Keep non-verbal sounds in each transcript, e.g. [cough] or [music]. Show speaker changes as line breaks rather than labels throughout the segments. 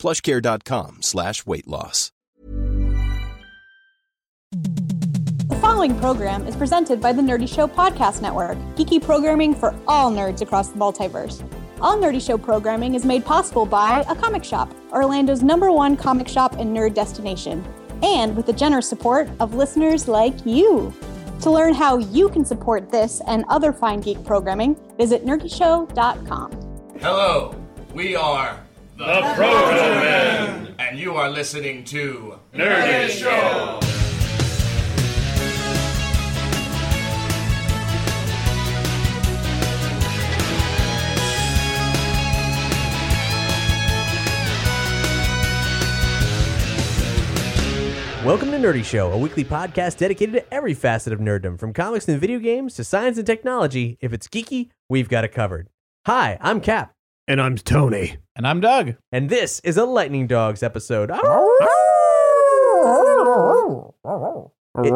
plushcare.com slash weight loss.
The following program is presented by the Nerdy Show Podcast Network, geeky programming for all nerds across the multiverse. All Nerdy Show programming is made possible by A Comic Shop, Orlando's number one comic shop and nerd destination, and with the generous support of listeners like you. To learn how you can support this and other fine geek programming, visit nerdyshow.com.
Hello, we are
The Proto Men.
and you are listening to
Nerdy Show.
Welcome to Nerdy Show, a weekly podcast dedicated to every facet of nerddom, from comics and video games to science and technology. If it's geeky, we've got it covered. Hi, I'm Cap,
And I'm Tony.
And I'm Doug.
and this is a Lightning Dogs episode. It-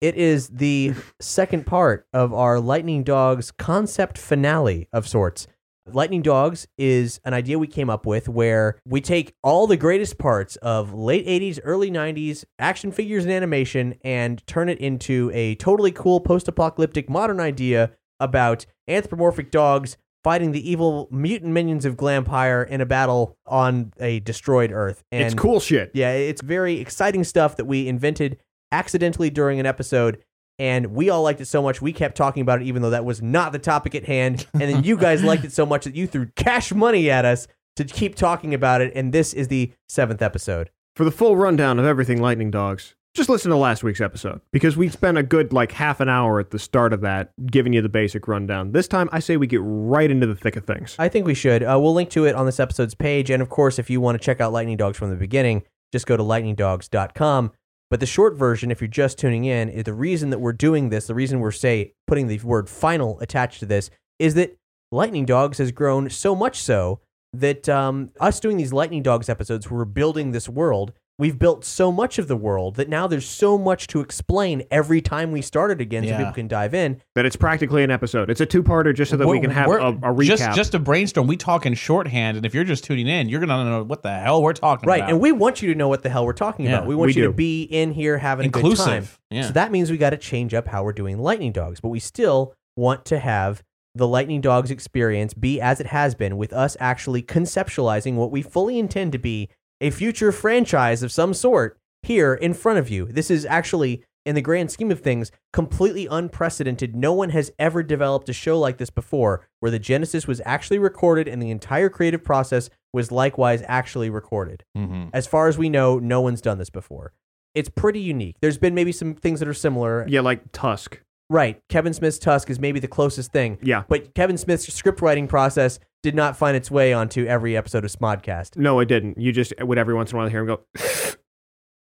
it is the second part of our Lightning Dogs concept finale of sorts. Lightning Dogs is an idea we came up with where we take all the greatest parts of late 80s, early 90s action figures and animation and turn it into a totally cool post apocalyptic modern idea about anthropomorphic dogs fighting the evil mutant minions of Glampire in a battle on a destroyed Earth. And
it's cool shit.
yeah, it's very exciting stuff that we invented accidentally during an episode. And we all liked it so much, we kept talking about it, even though that was not the topic at hand. And then you guys liked it so much that you threw cash money at us to keep talking about it. And this is the seventh episode.
For the full rundown of everything Lightning Dogs, just listen to last week's episode because we spent a good like half an hour at the start of that giving you the basic rundown. This time, I say we get right into the thick of things.
I think we should. Uh, we'll link to it on this episode's page. And of course, if you want to check out Lightning Dogs from the beginning, just go to lightningdogs.com. But the short version, if you're just tuning in, is the reason that we're doing this, the reason we're say putting the word final attached to this, is that Lightning Dogs has grown so much so that um, us doing these Lightning Dogs episodes, we're building this world. We've built so much of the world that now there's so much to explain every time we start it again, so
Yeah.
people can dive in.
That it's practically an episode. It's a two-parter just so that we
We're-
can have
we're-
a, a recap.
Just, just to brainstorm, we talk in shorthand, and if you're just tuning in, you're gonna know what the hell we're talking about.
Right,
about.
and we want you to know what the hell we're talking
Yeah,
about. We want
we
you to be in here having a good time.
Inclusive, yeah.
So that means we got to change up how we're doing Lightning Dogs, but we still want to have the Lightning Dogs experience be as it has been, with us actually conceptualizing what we fully intend to be a future franchise of some sort here in front of you. This is actually, in the grand scheme of things, completely unprecedented. No one has ever developed a show like this before, where the Genesis was actually recorded and the entire creative process was likewise actually recorded.
Mhm.
As far as we know, no one's done this before. It's pretty unique. There's been maybe some things that are similar.
yeah, like Tusk.
Right. Kevin Smith's Tusk is maybe the closest thing.
Yeah.
But Kevin Smith's script writing process did not find its way onto every episode of Smodcast.
No, it didn't. You just would every once in a while hear him go, [laughs]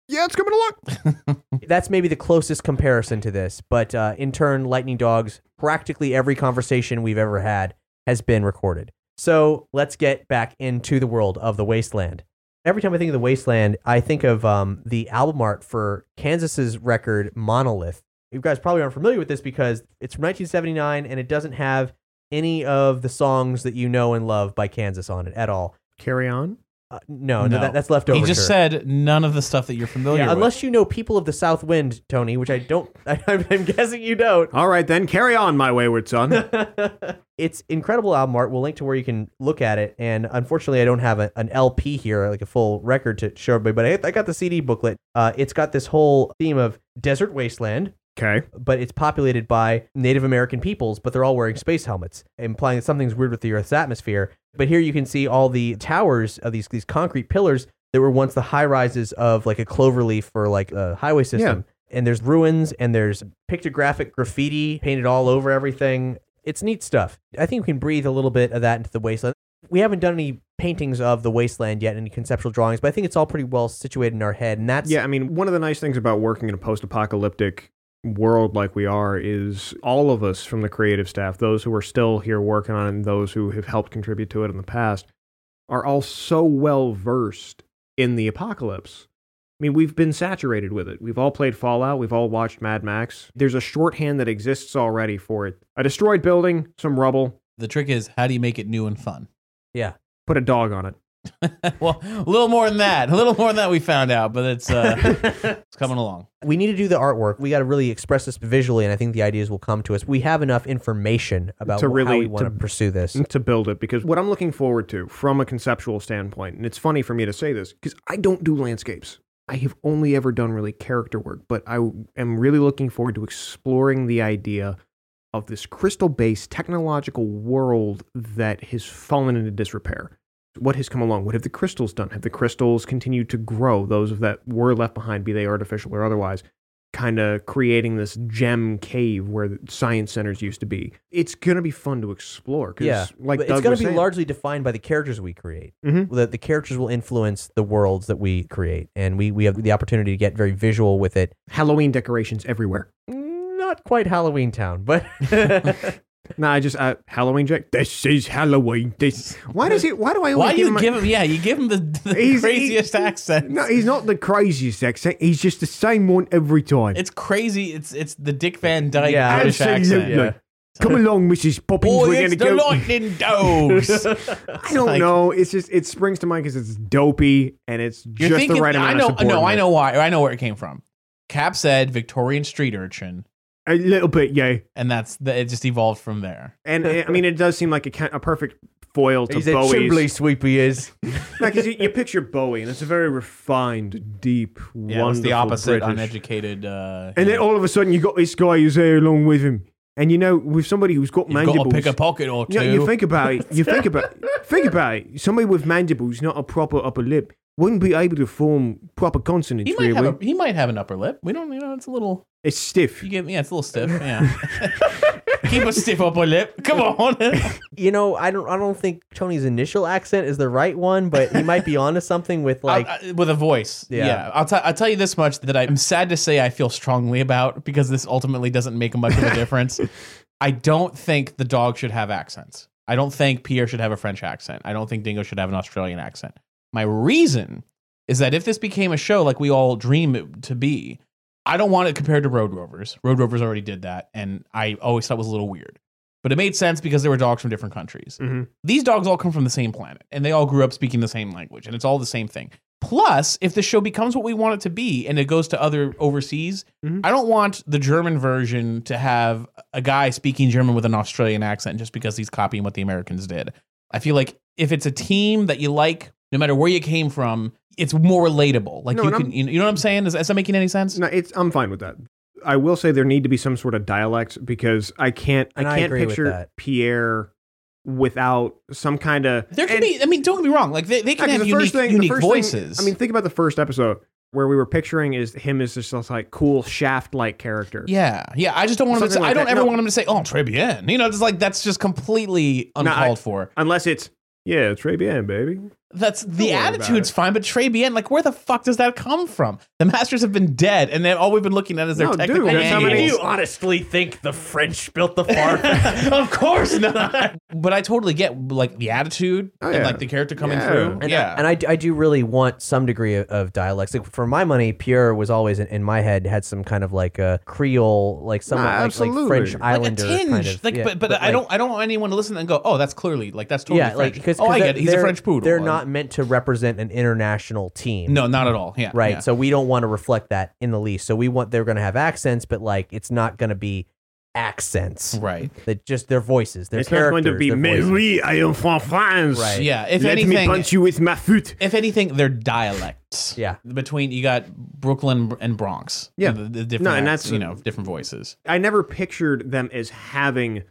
"Yeah, it's coming along." [laughs]
That's maybe the closest comparison to this. But uh, in turn, Lightning Dogs, practically every conversation we've ever had has been recorded. So let's get back into the world of the Wasteland. Every time I think of the Wasteland, I think of um, the album art for Kansas's record Monolith. You guys probably aren't familiar with this because it's from 1979 and it doesn't have any of the songs that you know and love by Kansas on it at all.
Carry on.
Uh, no, no,
No.
that, that's left over.
he just said none of the stuff that you're familiar
yeah,
with.
unless you know People of the South Wind, Tony, which I don't. [laughs] I, I'm guessing you don't.
All right, then carry on, my wayward son. [laughs]
it's incredible album art. We'll link to where you can look at it. And unfortunately, I don't have a, an LP here, like a full record to show everybody. But I, I got the CD booklet. Uh, it's got this whole theme of desert wasteland,
Okay.
but it's populated by Native American peoples, but they're all wearing space helmets, implying that something's weird with the Earth's atmosphere. But here you can see all the towers of these these concrete pillars that were once the high rises of like a cloverleaf or like a highway system. And there's ruins and there's pictographic graffiti painted all over everything. It's neat stuff. I think we can breathe a little bit of that into the wasteland. We haven't done any paintings of the wasteland yet, any conceptual drawings, but I think it's all pretty well situated in our head, and that's
Yeah, I mean, one of the nice things about working in a post-apocalyptic world like we are is all of us from the creative staff, those who are still here working on it and those who have helped contribute to it in the past, are all so well versed in the apocalypse. I mean, we've been saturated with it. We've all played Fallout. We've all watched Mad Max. There's a shorthand that exists already for it. A destroyed building, some rubble,
The trick is, how do you make it new and fun?
yeah.
put a dog on it. [laughs]
well, a little more than that. A little more than that we found out, but it's uh, [laughs] it's coming along.
We need to do the artwork. We got to really express this visually, and I think the ideas will come to us. We have enough information about
To
wh- how
really-
we want to
to-
pursue this. [laughs]
to build it because what I'm looking forward to from a conceptual standpoint, and it's funny for me to say this because I don't do landscapes. I have only ever done really character work, but I am really looking forward to exploring the idea of this crystal based technological world that has fallen into disrepair. What has come along? What have the crystals done? Have the crystals continued to grow? Those that were left behind, be they artificial or otherwise, kind of creating this gem cave where the science centers used to be. It's gonna be fun to explore.
Yeah,
like
it's going to be
saying-
largely defined by the characters we create.
Mhm.
The, the characters will influence the worlds that we create, and we, we have the opportunity to get very visual with it.
Halloween decorations everywhere.
Not quite Halloween Town, but [laughs] [laughs]
No, I just uh, Halloween Jack. This is Halloween. This. Why does he? Why do I always
Why do
give
you
him? a-
give him? Yeah, you give him the, the craziest
he-
accent.
No, he's not the craziest accent. He's just the same one every time.
It's crazy. It's it's the Dick Van Dyke
Yeah,
British
Absolutely.
accent.
Come along, Mrs. Poppins.
Boy,
we're
it's
gonna
the
go.
lightning dogs. [laughs]
I don't
like-
know. It's just it springs to mind because it's dopey and it's just
thinking.
the right amount
I know.
of support.
No, I know why. I know where it came from. Cap said Victorian street urchin,
A little bit, yeah.
and that's the, it. Just evolved from there.
And I mean, it does seem like a, ca- a perfect foil to
he's a
Bowie's.
chimbley sweep he is. [laughs]
Because you, you picture Bowie, and it's a very refined, deep,
Yeah,
wonderful
it's the opposite.
British.
Uneducated. Uh,
And then all of a sudden, you got this guy who's there along with him. And you know, with somebody who's got
you've
mandibles,
got to pick a pocket or two.
you, know, you think about it. You think [laughs] about think about it. Somebody with mandibles, not a proper upper lip, wouldn't be able to form proper consonants.
he might
really,
have a, he might have an upper lip. We don't. You know, it's a little.
it's stiff.
You give yeah, it's a little stiff. [laughs] Yeah. [laughs] Keep a stiff upper lip. Come on. [laughs]
You know, I don't I don't think Tony's initial accent is the right one, but he might be onto something with like
I- I- with a voice.
Yeah.
Yeah. I'll, t- I'll tell you this much that I'm sad to say I feel strongly about because this ultimately doesn't make much of a difference. I don't think the dog should have accents. I don't think Pierre should have a French accent. I don't think Dingo should have an Australian accent. My reason is that if this became a show like we all dream it to be, I don't want it compared to Road Rovers. Road Rovers already did that, and I always thought it was a little weird. But it made sense because there were dogs from different countries.
Mhm.
These dogs all come from the same planet, and they all grew up speaking the same language, and it's all the same thing. Plus, if the show becomes what we want it to be and it goes to other overseas,
Mhm.
I don't want the German version to have a guy speaking German with an Australian accent just because he's copying what the Americans did. I feel like if it's a team that you like, no matter where you came from, it's more relatable. Like
No,
you can,
I'm-
you know, you know what I'm saying? Is, is that making any sense?
No, it's I'm fine with that. I will say there need to be some sort of dialect because I can't
And I
I can't
agree with
picture
that.
Pierre without some kind of
There can be. I mean, don't get me wrong. Like they, they can
Yeah, 'cause
have
the
unique,
first thing, the
unique
first thing-
voices.
I mean, think about the first episode where we were picturing is him as just this like cool shaft like character.
Yeah, yeah. I just don't want him to. Say,
Something like
I don't
that.
ever
No.
want him to say, "Oh, très bien." You know, just like that's just completely
No, I-
uncalled for.
Unless it's yeah, it's Ray bien, baby.
That's the
worry about
attitude's fine, but très bien. Like, where the fuck does that come from? The masters have been dead, and then all we've been looking at is their
No, dude,
technical
that's how many-
manuals.
honestly think the French built the farm? [laughs]
of course not. but I totally get like the attitude
Oh,
and
yeah.
like the character coming
Yeah.
through.
And,
yeah,
I, and I, I do really want some degree of, of dialects. Like for my money, Pierre was always in, in my head had some kind of like a Creole, like somewhat
Nah,
like, like
absolutely.
French
Like
like a
Islander
tinge.
kind of.
like,
yeah,
but, but I
like-
don't. I don't want anyone to listen and go, "Oh, that's clearly like that's totally
yeah,
French."
like because
oh, I get it. He's a French poodle.
They're
Uh,
not meant to represent an international team.
No, not at all. Yeah,
right.
yeah.
So we don't want to reflect that in the least. So we want they're going to have accents, but like it's not going to be accents.
right.
That just their voices, their
It's not
characters.
going to be
their
mais oui, I am from France.
Right.
Yeah. If
Let
anything,
me punch you with my foot.
if anything, they're dialects.
Yeah.
Between you got Brooklyn and Bronx.
Yeah.
The, the different
No, and
acts,
that's-
you know different voices.
I never pictured them as having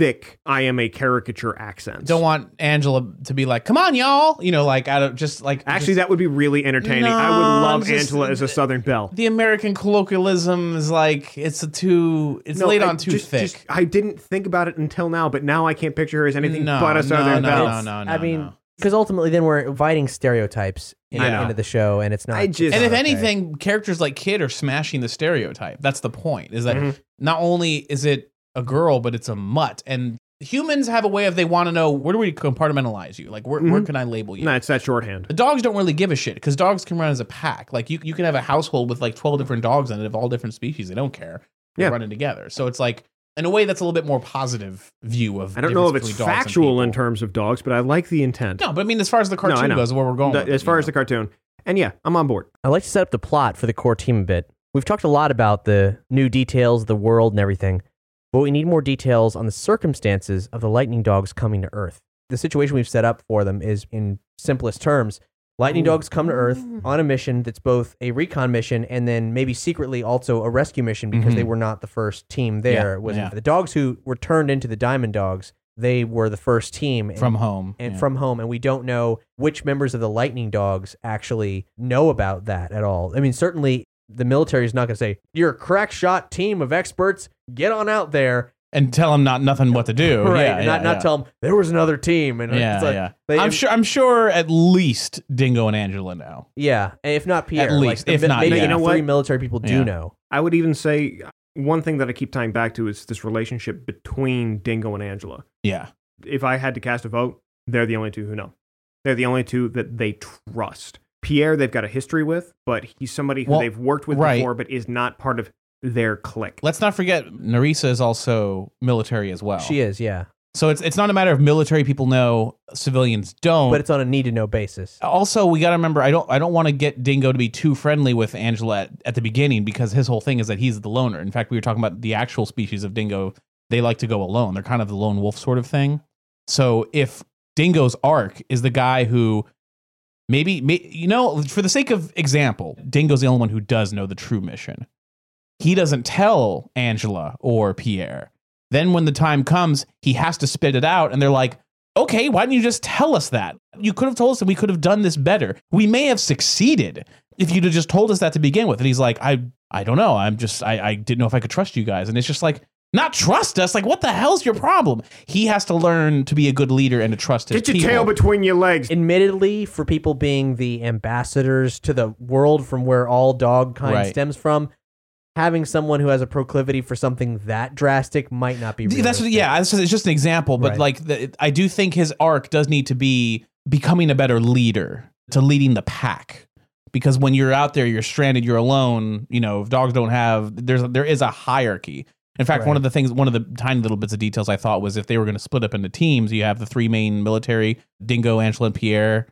thick I am a caricature accents.
Don't want Angela to be like, "Come on, y'all," you know, like I don't just like
Actually,
just-
that would be really entertaining. I would love
just-
Angela as a Southern Belle.
the American colloquialism is like it's a too it's laid
I
on too
just-
thick.
just- I didn't think about it until now, but now I can't picture her as anything
no,
but a Southern
no,
Belle.
no, no, no,
I mean,
no.
Because ultimately, then we're inviting stereotypes in, into the show, and it's not.
I just-
and if
okay.
anything, characters like Kid are smashing the stereotype. That's the point. Is that
Mhm.
not only is it a girl, but it's a mutt. And humans have a way of they want to know where do we compartmentalize you? Like where, where
Mhm.
can I label you?
No, it's that shorthand.
The dogs don't really give a shit because dogs can run as a pack. Like you, you can have a household with like twelve different dogs in it of all different species. They don't care. They're
Yeah.
running together. So it's like in a way that's a little bit more positive view of.
I don't know if it's
between dogs and
factual in terms of dogs, but I like the intent.
No, but I mean, as far as the cartoon
know.
goes, where we're going.
The-
with it,
as far
you
as the cartoon. And yeah, I'm on board.
I like to set up the plot for the core team a bit. We've talked a lot about the new details, the world, and everything, but we need more details on the circumstances of the lightning dogs coming to Earth. The situation we've set up for them is, in simplest terms, lightning dogs come to Earth mm. on a mission that's both a recon mission and then maybe secretly also a rescue mission because they mm-hmm. were not the first team there.
Yeah,
It was
yeah.
the dogs who were turned into the Diamond Dogs. They were the first team and-
from home
and
yeah.
from home, and we don't know which members of the Lightning Dogs actually know about that at all. I mean, certainly the military is not going to say you're a crack shot team of experts. Get on out there,
and tell them not nothing what to do. [laughs]
right?
Yeah,
and
yeah,
not not
yeah.
tell them there was another team. And
Yeah,
it's like,
yeah.
they-
I'm sure. I'm sure at least Dingo and Angela know.
yeah. and If not Pierre,
At
like,
least,
the
if
mi-
not,
maybe
yeah.
You know
three
what?
military people do
Yeah.
know.
I would even say uh, one thing that I keep tying back to is this relationship between Dingo and Angela.
Yeah,
If I had to cast a vote, they're the only two who know. They're the only two that they trust. Pierre, they've got a history with, but he's somebody who
Well,
they've worked with
right.
before, but is not part of their clique.
let's not forget Narisa is also military as well.
She is, yeah,
So it's it's not a matter of military people know, civilians don't.
but it's on a need to know basis.
also we got to remember I don't I don't want to get Dingo to be too friendly with Angela at, at the beginning because his whole thing is that he's the loner. In fact, we were talking about the actual species of dingo. They like to go alone. They're kind of the lone wolf sort of thing. So if Dingo's arc is the guy who maybe, may, you know, for the sake of example, Dingo's the only one who does know the true mission. He doesn't tell Angela or Pierre. Then when the time comes, he has to spit it out, and they're like, okay, why didn't you just tell us that? You could have told us that we could have done this better. We may have succeeded if you'd have just told us that to begin with. And he's like, I, I don't know. I'm just, I, I didn't know if I could trust you guys. And it's just like, not trust us. Like, what the hell's your problem? He has to learn to be a good leader and to trust his
Get your
people.
tail between your legs.
admittedly, for people being the ambassadors to the world from where all dog kind
Right.
stems from, having someone who has a proclivity for something that drastic might not be.
That's what, yeah. It's just, it's just an example, but
Right.
like the, I do think his arc does need to be becoming a better leader to leading the pack. Because when you're out there, you're stranded, you're alone. You know, if dogs don't have, there's there is a hierarchy. In fact, one of the things, one of the tiny little bits of details I thought was if they were going to split up into teams, you have the three main military: Dingo, Angela, and Pierre.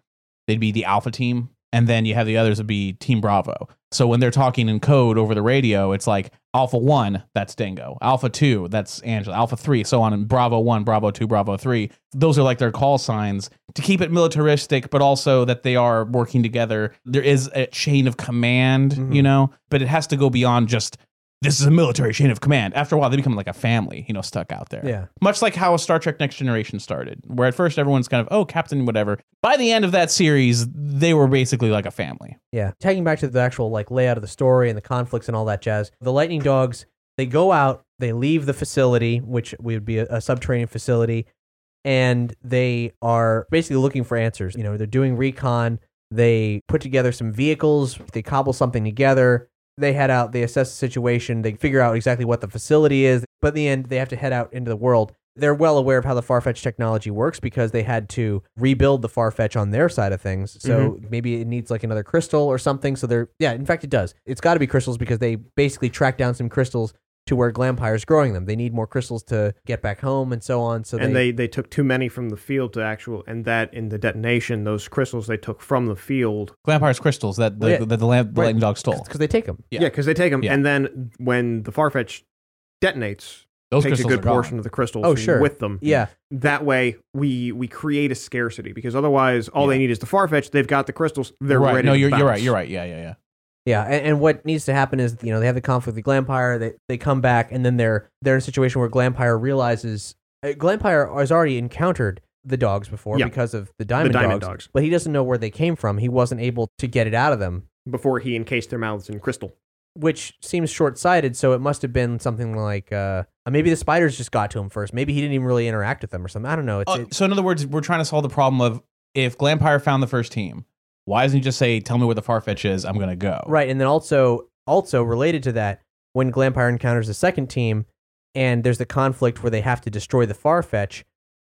They'd be the Alpha team, and then you have the others would be Team Bravo. So when they're talking in code over the radio, it's like Alpha One, that's Dingo. Alpha Two, that's Angela. Alpha Three, so on. And Bravo One, Bravo Two, Bravo Three. Those are like their call signs to keep it militaristic, but also that they are working together. There is a chain of command,
Mhm.
you know, but it has to go beyond just this is a military chain of command. After a while, they become like a family, you know, stuck out there.
Yeah.
Much like how a Star Trek Next Generation started, where at first everyone's kind of, oh, Captain, whatever. By the end of that series, they were basically like a family.
Yeah. Taking back to the actual like layout of the story and the conflicts and all that jazz. The Lightning Dogs, they go out, they leave the facility, which would be a, a subterranean facility, and they are basically looking for answers. You know, they're doing recon. They put together some vehicles. They cobble something together. They head out. They assess the situation. They figure out exactly what the facility is. But in the end, they have to head out into the world. They're well aware of how the Farfetch technology works because they had to rebuild the Farfetch on their side of things. So mm-hmm. maybe it needs like another crystal or something. So they're yeah, in fact it does. It's got to be crystals because they basically track down some crystals to where Glampire's growing them. They need more crystals to get back home and so on. So
and they, they took too many from the field to actual, and that in the detonation, those crystals they took from the field.
Glampire's crystals that the,
Yeah.
that the, lamp, the
Right.
lightning dog stole.
because they take them.
Yeah.
Yeah, because they take them,
Yeah.
and then when the Farfetch detonates,
Those
takes a good
are gone.
portion of the crystals
Oh, sure.
with them.
Yeah,
That way, we we create a scarcity because otherwise, all they need is the Farfetch. They've got the crystals. They're
right.
ready.
No,
to
you're, you're right. You're right. Yeah, yeah, yeah.
Yeah, and, and what needs to happen is you know they have the conflict with Glampire. They they come back and then they're they're in a situation where Glampire realizes uh, Glampire has already encountered the dogs before
Yeah.
because of the diamond,
diamond
dogs,
dogs.
but he doesn't know where they came from. He wasn't able to get it out of them,
Before he encased their mouths in crystal.
which seems short sighted. So it must have been something like uh, maybe the spiders just got to him first. Maybe he didn't even really interact with them or something. I don't know. It's,
Uh,
it-
so in other words, we're trying to solve the problem of if Glampire found the first team, why doesn't he just say, "Tell me where the Farfetch is. I'm gonna go."
Right, and then also also related to that, when Glampire encounters the second team, and there's the conflict where they have to destroy the Farfetch.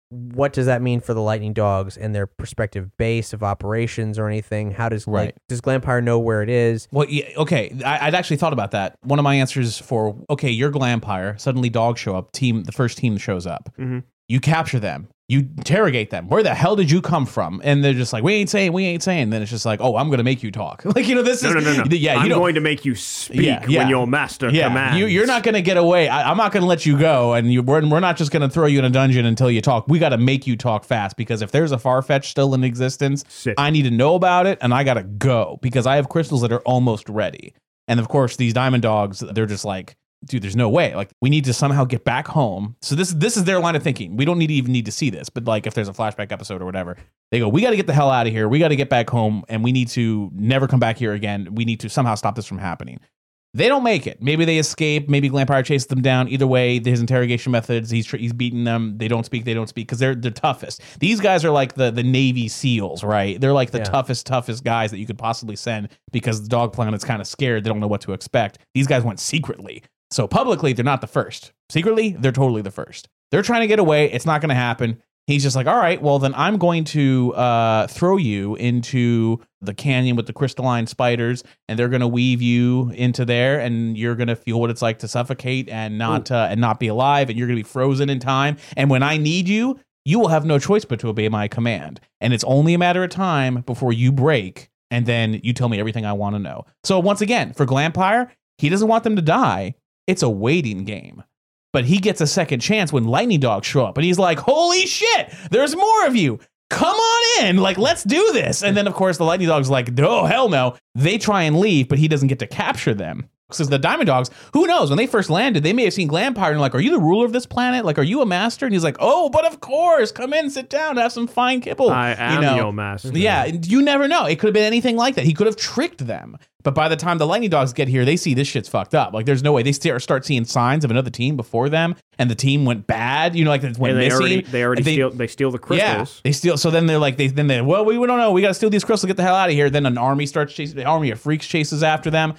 What does that mean for the Lightning Dogs and their prospective base of operations or anything? How does
Right.
like does Glampire know where it is?
Well, yeah, okay. I, I'd actually thought about that. One of my answers for okay, you're Glampire. Suddenly, dogs show up. Team, the first team shows up.
Mhm.
You capture them. You interrogate them. Where the hell did you come from? And they're just like, we ain't saying, we ain't saying. Then it's just like, oh, I'm gonna make you talk. [laughs] Like you know, this
No,
is
no, no, no.
Yeah,
I'm
don't.
going to make you speak
Yeah, yeah.
when your master
yeah,
commands.
you, you're not going to get away. I, I'm not going to let you go, and you, we're, we're not just going to throw you in a dungeon until you talk. We got to make you talk fast because if there's a far fetch still in existence,
Sit.
I need to know about it, and I got to go because I have crystals that are almost ready. And of course, these diamond dogs, they're just like, dude, there's no way. Like, we need to somehow get back home. So this this is their line of thinking. We don't need to even need to see this, but like, if there's a flashback episode or whatever, they go, we got to get the hell out of here. We got to get back home, and we need to never come back here again. We need to somehow stop this from happening. They don't make it. Maybe they escape. Maybe Glampire chases them down. Either way, his interrogation methods, he's he's beating them. They don't speak. They don't speak because they're the toughest. These guys are like the the Navy SEALs, right? They're like the
Yeah.
toughest, toughest guys that you could possibly send because the dog planet's kind of scared. They don't know what to expect. These guys went secretly. So publicly, they're not the first. Secretly, they're totally the first. They're trying to get away. It's not going to happen. He's just like, all right, well, then I'm going to uh, throw you into the canyon with the crystalline spiders, and they're going to weave you into there, and you're going to feel what it's like to suffocate and not uh, and not be alive, and you're going to be frozen in time. And when I need you, you will have no choice but to obey my command. And it's only a matter of time before you break, and then you tell me everything I want to know. So once again, for Glampire, he doesn't want them to die. It's a waiting game. But he gets a second chance when lightning dogs show up, and he's like, "Holy shit! There's more of you! Come on in! Like, let's do this!" And then, of course, the lightning dogs like, "Oh hell no!" They try and leave, but he doesn't get to capture them. Because the diamond dogs, who knows? When they first landed, they may have seen Glampire and like, "Are you the ruler of this planet? Like, are you a master?" And he's like, "Oh, but of course! Come in, sit down, have some fine kibble."
I am
you know?
your master.
Yeah, you never know. It could have been anything like that. He could have tricked them. But by the time the lightning dogs get here, they see this shit's fucked up. Like, there's no way they start start seeing signs of another team before them, and the team went bad. You know, like went
And they
missing.
already they already
They-
steal they steal the
Yeah,
crystals.
they steal. So then they're like, they then they well, we, we don't know. We got to steal these crystals. Get the hell out of here. Then an army starts chasing. The army of freaks chases after them.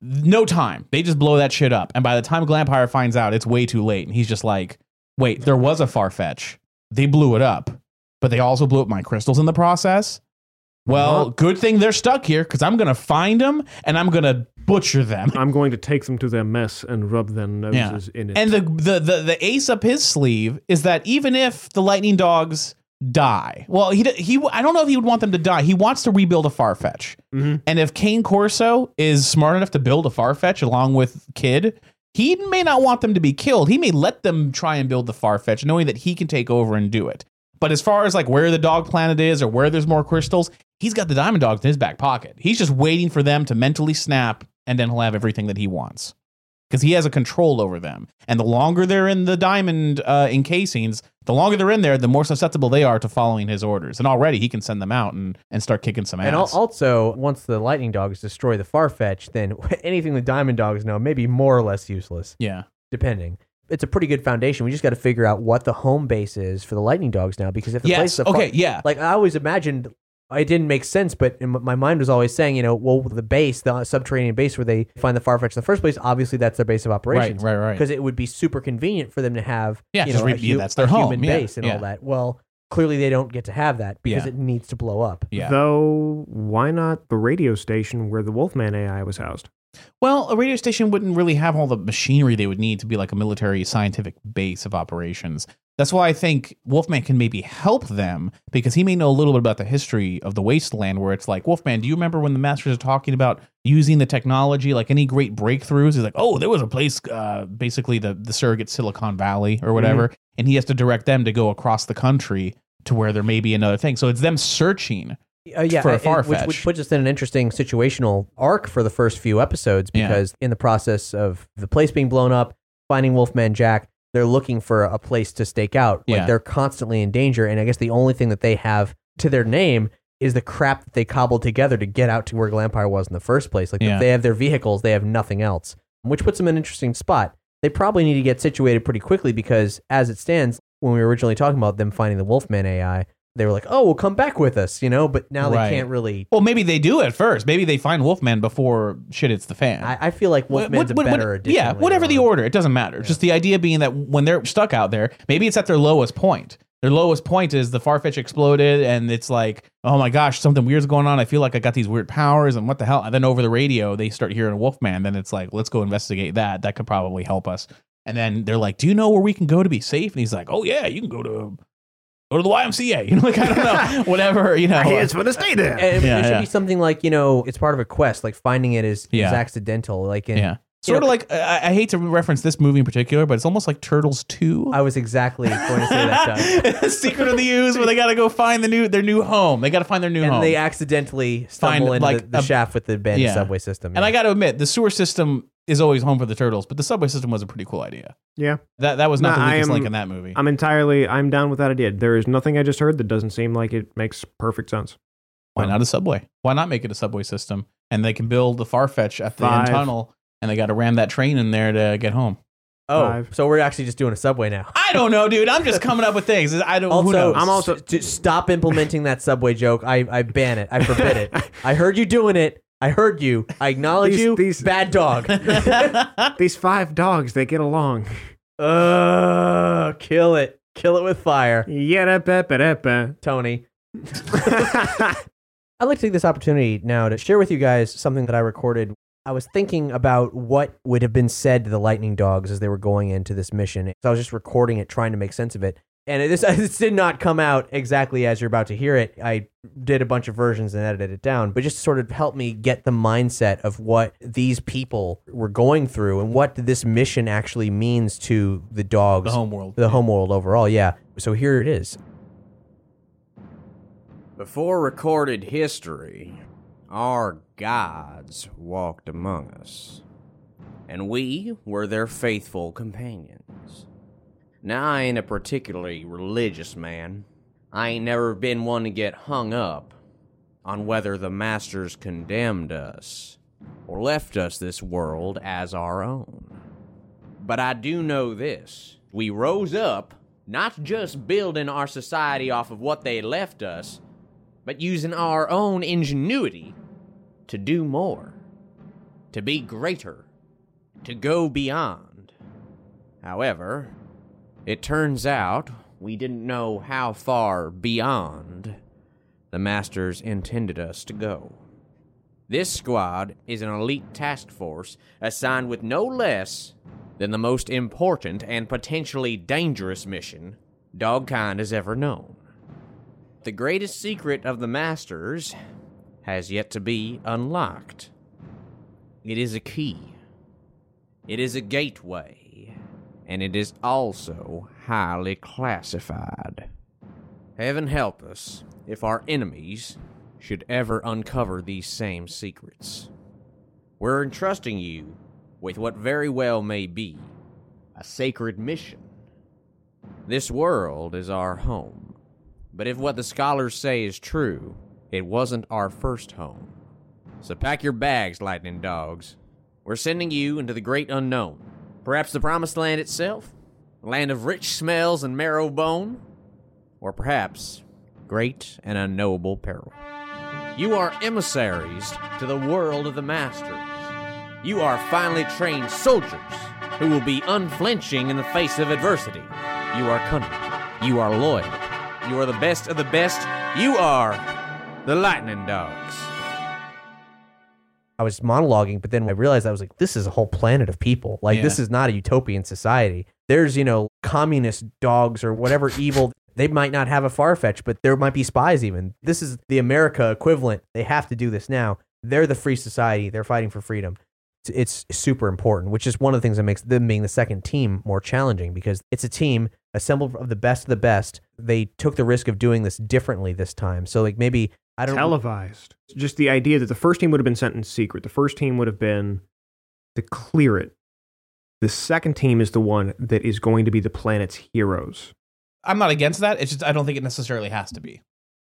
No time. They just blow that shit up. And by the time Glampire finds out, it's way too late. And he's just like, wait, there was a Farfetch. They blew it up, but they also blew up my crystals in the process. Well,
Uh-huh.
good thing they're stuck here because I'm gonna find them and I'm gonna butcher them.
I'm going to take them to their mess and rub their noses in it.
And the, the the the ace up his sleeve is that even if the lightning dogs die, well, he he I don't know if he would want them to die. He wants to rebuild a Farfetch,
Mhm.
and if Kane Corso is smart enough to build a Farfetch along with Kid. He may not want them to be killed. He may let them try and build the Farfetch, knowing that he can take over and do it. But as far as like where the dog planet is or where there's more crystals, he's got the diamond dogs in his back pocket. He's just waiting for them to mentally snap, and then he'll have everything that he wants because he has a control over them. And the longer they're in the diamond uh, encasings, the longer they're in there, the more susceptible they are to following his orders. And already he can send them out and, and start kicking some ass.
And al- also, once the lightning dogs destroy the Farfetch, then [laughs] anything the diamond dogs know may be more or less useless,
yeah.
depending. It's a pretty good foundation. We just got to figure out what the home base is for the lightning dogs now, because if the place
Yes.
is a far-
Okay. Yeah.
like I always imagined it didn't make sense, but in my mind was always saying, you know, well, the base, the subterranean base where they find the Farfetch in the first place, obviously that's their base of operations.
right, right. right.
Because it would be super convenient for them to have,
Yeah,
you
just
know, a,
re-
hu-
that's their
a
home,
human
yeah,
base and
yeah.
all that. Well, clearly they don't get to have that because
Yeah.
it needs to blow up.
yeah.
Though, why not the radio station where the Wolfman AI was housed?
Well, a radio station wouldn't really have all the machinery they would need to be like a military scientific base of operations. That's why I think Wolfman can maybe help them because he may know a little bit about the history of the wasteland where it's like, Wolfman, do you remember when the masters are talking about using the technology, like any great breakthroughs? He's like, oh, there was a place, uh, basically the, the surrogate Silicon Valley or whatever. And he has to direct them to go across the country to where there may be another thing. So it's them searching.
Uh, yeah,
for a
which, which puts us in an interesting situational arc for the first few episodes
Yeah.
because in the process of the place being blown up, finding Wolfman Jack, they're looking for a place to stake out. Like
Yeah.
they're constantly in danger, and I guess the only thing that they have to their name is the crap that they cobbled together to get out to where Glampire was in the first place. Like
Yeah.
they have their vehicles, they have nothing else, which puts them in an interesting spot. They probably need to get situated pretty quickly because, as it stands, when we were originally talking about them finding the Wolfman AI, they were like, "Oh, well, come back with us," you know. But now
Right.
they can't really.
Well, maybe they do at first. Maybe they find Wolfman before shit hits the fan.
I, I feel like
What-
Wolfman's
what-
a
what-
better addition.
Yeah,
later
whatever the
on.
order, it doesn't matter. Just the idea being that when they're stuck out there, maybe it's at their lowest point. Their lowest point is the Farfetch exploded, and it's like, oh my gosh, something weird's going on. I feel like I got these weird powers, and what the hell? And then over the radio, they start hearing Wolfman. Then it's like, let's go investigate that. That could probably help us. And then they're like, do you know where we can go to be safe? And he's like, oh yeah, you can go to go to the YMCA. You [laughs] know, like I don't know, [laughs] whatever. You know,
it's for the stay there.
And
Yeah,
it should
yeah.
be something like you know, it's part of a quest. Like finding it is, is
Yeah.
accidental. Like in,
yeah.
You
Sort
know-
of like I, I hate to reference this movie in particular, but it's almost like Turtles Two.
I was exactly going to say that. Doug. [laughs]
Secret of the Ooze, where they got to go find the new their new home. They got to find their new home.
and
home.
they accidentally stumble
Find,
into
like,
the, the
a-
shaft with the abandoned
Yeah.
subway system.
and I got to admit, the sewer system is always home for the turtles, but the subway system was a pretty cool idea.
yeah.
That that was not
No,
the
I
weakest
am-
link in that movie.
I'm entirely I'm down with that idea. There is nothing I just heard that doesn't seem like it makes perfect sense.
Why not a subway? Why not make it a subway system? And they can build the Farfetch at the end tunnel, and they got to ram that train in there to get home.
oh,
Five.
so we're actually just doing a subway now.
I don't know, dude. I'm just coming up with things. I don't. who
Also,
knows?
I'm also-
s- to stop implementing that subway joke. I, I ban it. I forbid it. [laughs] I heard you doing it. I heard you. I acknowledge
These-
you.
these-
Bad dog. [laughs]
These five dogs, they get along.
uh, kill it. Kill it with fire,
Yada-ba-ba-da-ba.
Tony. [laughs] I'd like to take this opportunity now to share with you guys something that I recorded. I was thinking about what would have been said to the lightning dogs as they were going into this mission. So I was just recording it, trying to make sense of it. And it, this, [laughs] this did not come out exactly as you're about to hear it. I did a bunch of versions and edited it down, but just sort of help me get the mindset of what these people were going through and what this mission actually means to the dogs
the homeworld.
the home world overall. Yeah. So here it is.
Before recorded history, our gods walked among us, and we were their faithful companions. Now, I ain't a particularly religious man. I ain't never been one to get hung up on whether the masters condemned us or left us this world as our own. But I do know this we rose up, not just building our society off of what they left us, but using our own ingenuity to do more, to be greater, to go beyond. However, it turns out we didn't know how far beyond the Masters intended us to go. This squad is an elite task force assigned with no less than the most important and potentially dangerous mission Dogkind has ever known. The greatest secret of the Masters has yet to be unlocked. It is a key. It is a gateway. And it is also highly classified. Heaven help us if our enemies should ever uncover these same secrets. We're entrusting you with what very well may be a sacred mission. This world is our home. But if what the scholars say is true, it wasn't our first home. So pack your bags, lightning dogs. We're sending you into the great unknown. Perhaps the promised land itself? Land of rich smells and marrow bone? Or perhaps great and unknowable peril. You are emissaries to the world of the masters. You are finely trained soldiers who will be unflinching in the face of adversity. You are cunning. You are loyal. You are the best of the best. You are the Lightning Dogs.
I was monologuing, but then I realized I was like, this is a whole planet of people. Like, this is not a utopian society. There's, you know, communist dogs or whatever [laughs] evil. They might not have a far fetch, but there might be spies even. This is the America equivalent. They have to do this now. They're the free society. They're fighting for freedom. It's, it's super important, which is one of the things that makes them being the second team more challenging because it's a team assembled of the best of the best. They took the risk of doing this differently this time. So, like, maybe, I don't know.
televised. Just the idea that the first team would have been sent in secret. The first team would have been to clear it. The second team is the one that is going to be the planet's heroes.
I'm not against that. It's just I don't think it necessarily has to be.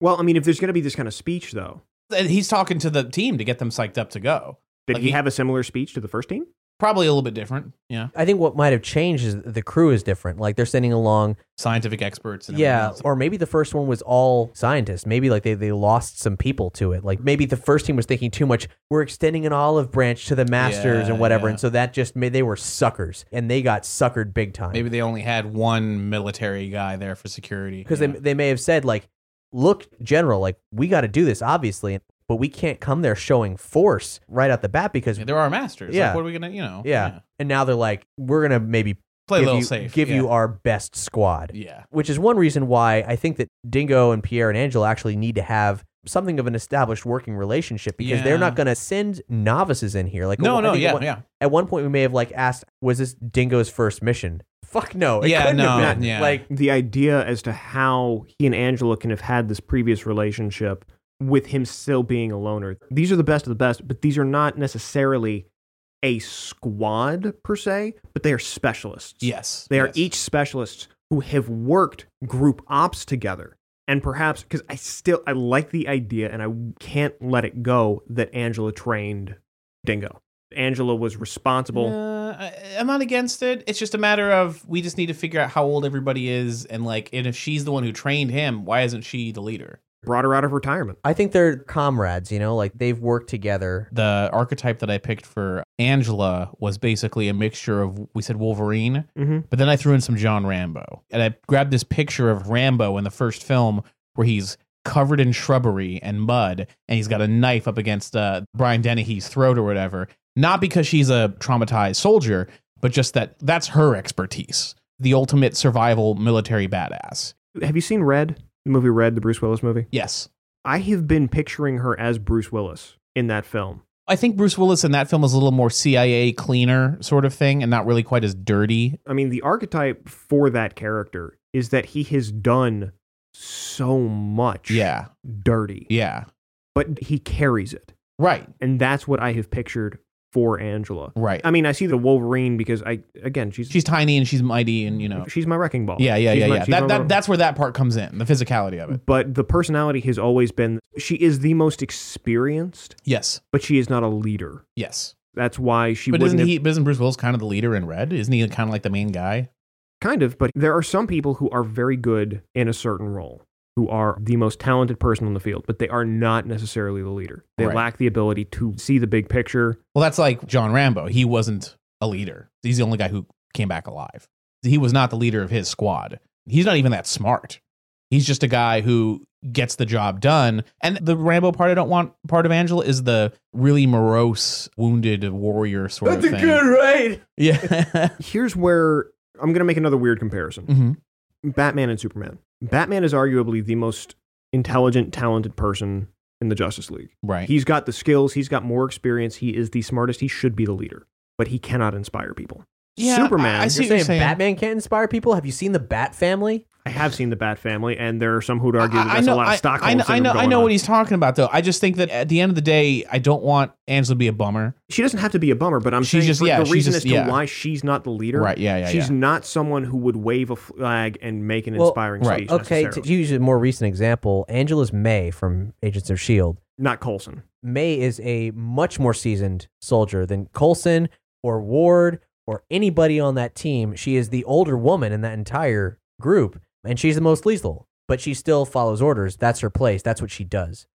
Well, I mean, if there's going to be this kind of speech, though,
He's talking to the team to get them psyched up to go.
did
Like
he
he-
have a similar speech to the first team?
Probably a little bit different. Yeah.
I think what might have changed is the crew is different. Like they're sending along,
Scientific experts. And
yeah,
else.
or maybe the first one was all scientists. Maybe like they, they lost some people to it. Like maybe the first team was thinking too much. We're extending an olive branch to the masters
Yeah,
and whatever,
yeah.
and so that just made they were suckers and they got suckered big time.
Maybe they only had one military guy there for security.
because
Yeah.
they they may have said like, look, general, like we got to do this obviously, but we can't come there showing force right out the bat because
Yeah, they're our masters.
Yeah.
Like, what are we gonna, you know?
yeah. And now they're like, we're gonna maybe
Play a
give
little
you,
safe.
give
yeah.
you our best squad.
Yeah.
Which is one reason why I think that Dingo and Pierre and Angela actually need to have something of an established working relationship because they're not going to send novices in here. Like
No, no,
think at
yeah,
one,
yeah.
At one point, we may have like asked, "Was this Dingo's first mission?" Fuck no. It
Yeah,
couldn't have
no,
been.
yeah.
Like
the idea as to how he and Angela can have had this previous relationship with him still being a loner. These are the best of the best, but these are not necessarily a squad per se, but they are specialists.
Yes.
They are
yes.
each specialists who have worked group ops together. And perhaps because I still I like the idea and I can't let it go that Angela trained Dingo. Angela was responsible.
Uh, I, I'm not against it. It's just a matter of we just need to figure out how old everybody is, and like, and if she's the one who trained him, why isn't she the leader?
Brought her out of retirement.
I think they're comrades. You know, like they've worked together.
The archetype that I picked for Angela was basically a mixture of we said Wolverine,
Mhm.
but then I threw in some John Rambo, and I grabbed this picture of Rambo in the first film where he's covered in shrubbery and mud, and he's got a knife up against uh, Brian Dennehy's throat or whatever. Not because she's a traumatized soldier, but just that that's her expertise. The ultimate survival military badass.
Have you seen Red? The movie Red, the Bruce Willis movie?
Yes.
I have been picturing her as Bruce Willis in that film.
I think Bruce Willis in that film is a little more CIA cleaner sort of thing and not really quite as dirty.
I mean, the archetype for that character is that he has done so much
Yeah.
dirty,
Yeah.
but he carries it.
Right.
And that's what I have pictured for Angela.
Right.
I mean, I see the Wolverine because I, again, she's
she's tiny and she's mighty and you know.
she's my wrecking ball.
Yeah, yeah,
She's
yeah,
my-
yeah. That, that that's where that part comes in, the physicality of it.
but the personality has always been she is the most experienced,
Yes.
but she is not a leader.
Yes.
That's why she
But isn't he but isn't Bruce Willis kind of the leader in Red? Isn't he kind of like the main guy?
kind of, but there are some people who are very good in a certain role, who are the most talented person on the field, but they are not necessarily the leader. They
Right.
lack the ability to see the big picture.
Well, that's like John Rambo. He wasn't a leader. He's the only guy who came back alive. He was not the leader of his squad. He's not even that smart. He's just a guy who gets the job done. And the Rambo part I don't want part of Angela is the really morose, wounded warrior sort of thing.
That's a good right.
Yeah. [laughs]
Here's where I'm going to make another weird comparison.
hmm
Batman and Superman. Batman is arguably the most intelligent, talented person in the Justice League.
Right.
He's got the skills, he's got more experience, he is the smartest, he should be the leader, but he cannot inspire people.
Yeah,
Superman,
I- I
You're
see what
saying,
you're saying.
Batman can't inspire people? Have you seen the Bat Family?
I have seen the Bat Family, and there are some who would argue that
I- I
that's
know,
a lot of
I-
Stockholm
I, know, I know, I know
on.
what he's talking about, though. I just think that at the end of the day, I don't want Angela to be a bummer.
She doesn't have to be a bummer, but I'm
She's
saying
just- yeah,
the
she's
reason
just-
as to
yeah.
why she's not the leader.
Right, yeah, yeah,
She's
yeah.
not someone who would wave a flag and make an
Well,
inspiring
right.
speech.
Okay, to use a more recent example, Angela's May from Agents of S.H.I.E.L.D.
not Coulson.
May is a much more seasoned soldier than Coulson or Ward or anybody on that team. She is the older woman in that entire group, and she's the most lethal. But she still follows orders. That's her place. That's what she does.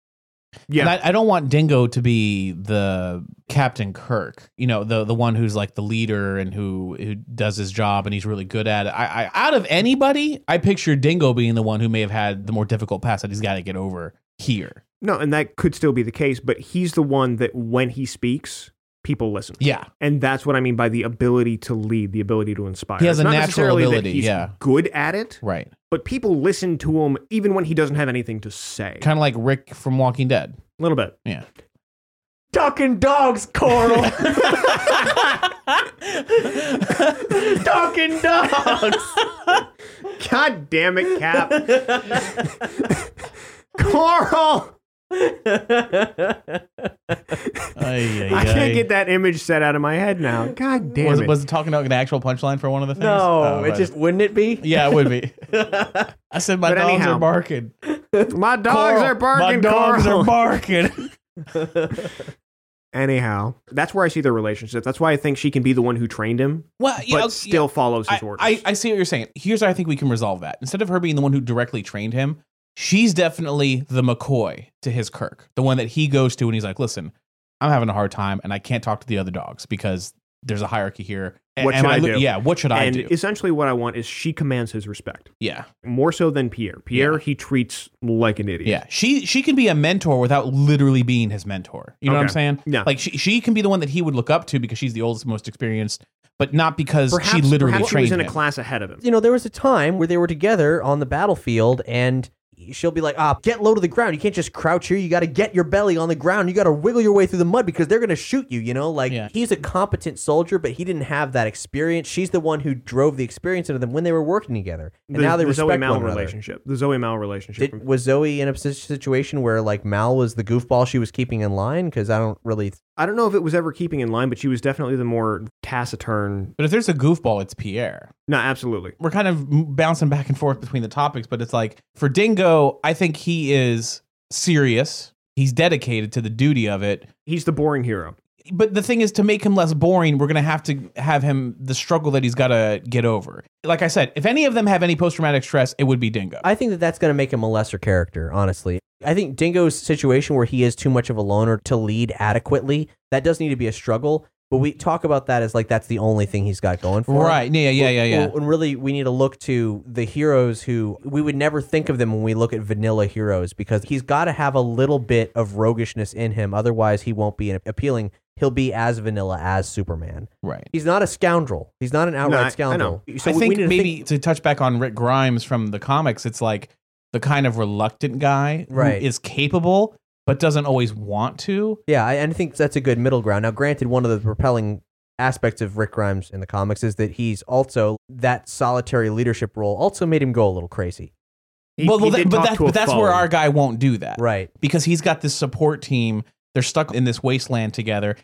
Yeah,
I, I don't want Dingo to be the Captain Kirk, you know, the the one who's like the leader and who who does his job and he's really good at it. I, I out of anybody, I picture Dingo being the one who may have had the more difficult pass that he's got to get over here.
no, and that could still be the case, but he's the one that when he speaks, people listen.
Yeah,
And that's what I mean by the ability to lead, the ability to inspire.
He has
It's
a natural ability,
he's
yeah.
good at it,
right.
but people listen to him even when he doesn't have anything to say.
Kind of like Rick from Walking Dead.
A little bit.
Yeah.
Ducking dogs, Coral. [laughs] Ducking dogs.
God damn it, Cap. [laughs] Coral! I can't get that image set out of my head now. God damn
Was
it.
was it talking about an actual punchline for one of the things?
no,
Oh,
it
but-
just wouldn't it be?
Yeah, it would be. [laughs] I said my
But
dogs
anyhow.
are barking. [laughs]
my dogs
Coral,
are barking,
My dogs
Coral.
are [laughs] barking.
Anyhow, that's where I see their relationship. That's why I think she can be the one who trained him,
Well, yeah,
but still follows his
I,
orders.
I, I see what you're saying. Here's how I think we can resolve that. Instead of her being the one who directly trained him, she's definitely the McCoy to his Kirk, the one that he goes to and he's like, listen, I'm having a hard time and I can't talk to the other dogs because there's a hierarchy here. A-
What should I
lo-
do?
Yeah, what should I
and
do?
essentially, what I want is she commands his respect
yeah,
more so than Pierre. Pierre,
Yeah.
he treats like an idiot.
yeah. She she can be a mentor without literally being his mentor. You know what I'm saying?
Yeah.
Like she she can be the one that he would look up to because she's the oldest, most experienced, but not because
Perhaps,
she literally
perhaps she
trained
was in a
him.
class ahead of him.
you know, there was a time where they were together on the battlefield and she'll be like, ah, get low to the ground. You can't just crouch here. You got to get your belly on the ground. You got to wiggle your way through the mud because they're going to shoot you, you know? Like,
Yeah.
he's a competent soldier, but he didn't have that experience. She's the one who drove the experience into them when they were working together. And
the,
now they
the
respect
Zoe Mal
one another.
relationship. The Zoe Mal relationship.
Did, was Zoe in a situation where, like, Mal was the goofball she was keeping in line? Because I don't really.
I don't know if it was ever keeping in line, but she was definitely the more taciturn.
But if there's a goofball, it's Pierre.
No, absolutely.
we're kind of bouncing back and forth between the topics, but it's like for Dingo, I think he is serious. He's dedicated to the duty of it.
He's the boring hero.
But the thing is, to make him less boring, we're going to have to have him the struggle that he's got to get over. Like I said, if any of them have any post traumatic stress, it would be Dingo.
I think that that's going to make him a lesser character, honestly. I think Dingo's situation where he is too much of a loner to lead adequately, that does need to be a struggle. But we talk about that as like that's the only thing he's got going for him.
right? Yeah, yeah, yeah, yeah.
And really, we need to look to the heroes who we would never think of them when we look at vanilla heroes because he's got to have a little bit of roguishness in him. Otherwise, he won't be appealing. He'll be as vanilla as Superman.
right.
He's not a scoundrel. He's not an outright
I- I
scoundrel. So
I
we- we
think
need to
maybe to touch back on Rick Grimes from the comics, it's like the kind of reluctant guy
Right.
who is capable but doesn't always want to.
Yeah, I, and I think that's a good middle ground. Now, granted, one of the propelling aspects of Rick Grimes in the comics is that he's also that solitary leadership role also made him go a little crazy.
He,
well,
he
well, that, but, that, but that's where our guy won't do that.
Right.
because he's got this support team. They're stuck in this wasteland together.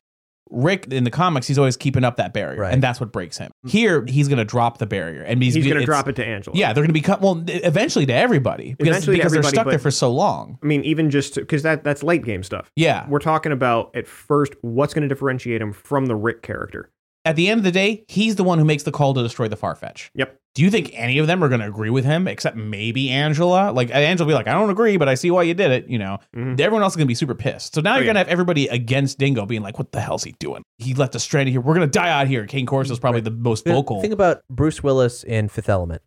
Rick in the comics, he's always keeping up that barrier,
Right.
and that's what breaks him. Here, he's going to drop the barrier, and he's,
He's going to drop it to Angela.
Yeah, they're going to become well, eventually to everybody because
Eventually
because they're
everybody,
stuck there for so long.
I mean, even just because that that's late game stuff.
Yeah,
We're talking about at first what's going to differentiate him from the Rick character.
At the end of the day, he's the one who makes the call to destroy the Farfetch.
Yep.
Do you think any of them are going to agree with him, except maybe Angela? Like Angela will be like, I don't agree, but I see why you did it. You know,
Mhm.
everyone else is going to be super pissed. So now you're
yeah.
going to have everybody against Dingo being like, what the hell's he doing? He left us stranded here. We're going to die out here. Kane Corso is probably the most vocal.
Think about Bruce Willis in Fifth Element.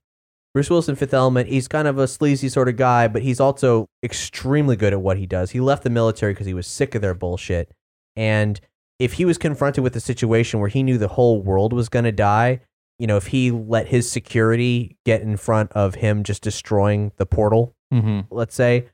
Bruce Willis in Fifth Element, he's kind of a sleazy sort of guy, but he's also extremely good at what he does. He left the military because he was sick of their bullshit. And if he was confronted with a situation where he knew the whole world was going to die, you know, if he let his security get in front of him just destroying the portal,
mm-hmm.
let's say,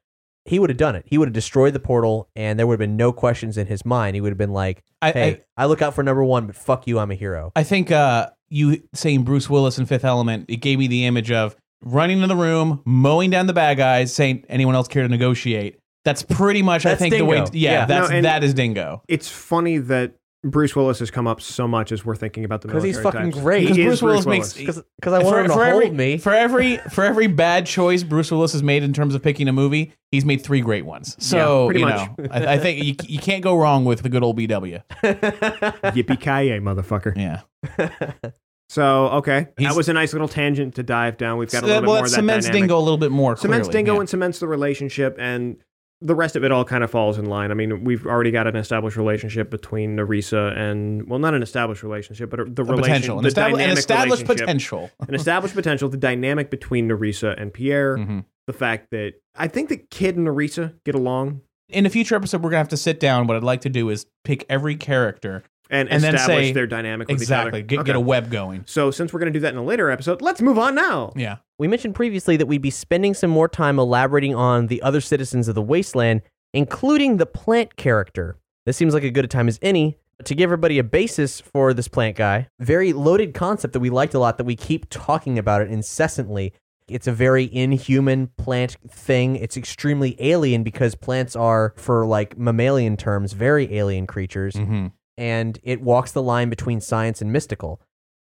he would have done it. He would have destroyed the portal, and there would have been no questions in his mind. He would have been like,
I,
hey,
I,
I look out for number one, but fuck you, I'm a hero.
I think uh, you saying Bruce Willis in Fifth Element, it gave me the image of running in the room, mowing down the bad guys, saying, anyone else care to negotiate? That's pretty much, I
That's
think, the way.
Dingo.
Yeah,
Yeah.
that's
No,
that is Dingo.
It's funny that Bruce Willis has come up so much as we're thinking about the
'Cause he's
military
fucking
types.
great.
He
'Cause
is
Bruce Willis makes-
Because I want him to hold
every,
me.
For every for every bad choice Bruce Willis has made in terms of picking a movie, he's made three great ones. So
pretty
you
much.
know, I, I think you, you can't go wrong with the good old BW. [laughs]
Yippee ki motherfucker.
Yeah, [laughs]
So okay,
He's-
that was a nice little tangent to dive down. We've got a little
that-
bit
well,
more
that
of that
cements
dynamic.
Dingo a little bit more.
cements
clearly,
Dingo
yeah.
and cements the relationship, and the rest of it all kind of falls in line. I mean, we've already got an established relationship between Narisa and well, not an established relationship, but the
A
relation,
potential, an,
the
an
dynamic
established potential. [laughs]
an established potential. The dynamic between Narisa and Pierre.
Mhm.
The fact that I think that Kid and Narisa get along
In a future episode, we're gonna have to sit down. What I'd like to do is pick every character
and,
And then
establish
say-
their dynamic with
exactly,
each other.
get, get
Okay.
a web going.
So since we're going to do that in a later episode, let's move on now.
Yeah,
We mentioned previously that we'd be spending some more time elaborating on the other citizens of the wasteland, including the plant character. This seems like a good a time as any to give everybody a basis for this plant guy. Very loaded concept that we liked a lot that we keep talking about it incessantly. It's a very inhuman plant thing. It's extremely alien because plants are, for like mammalian terms, very alien creatures
mm-hmm.
And it walks the line between science and mystical.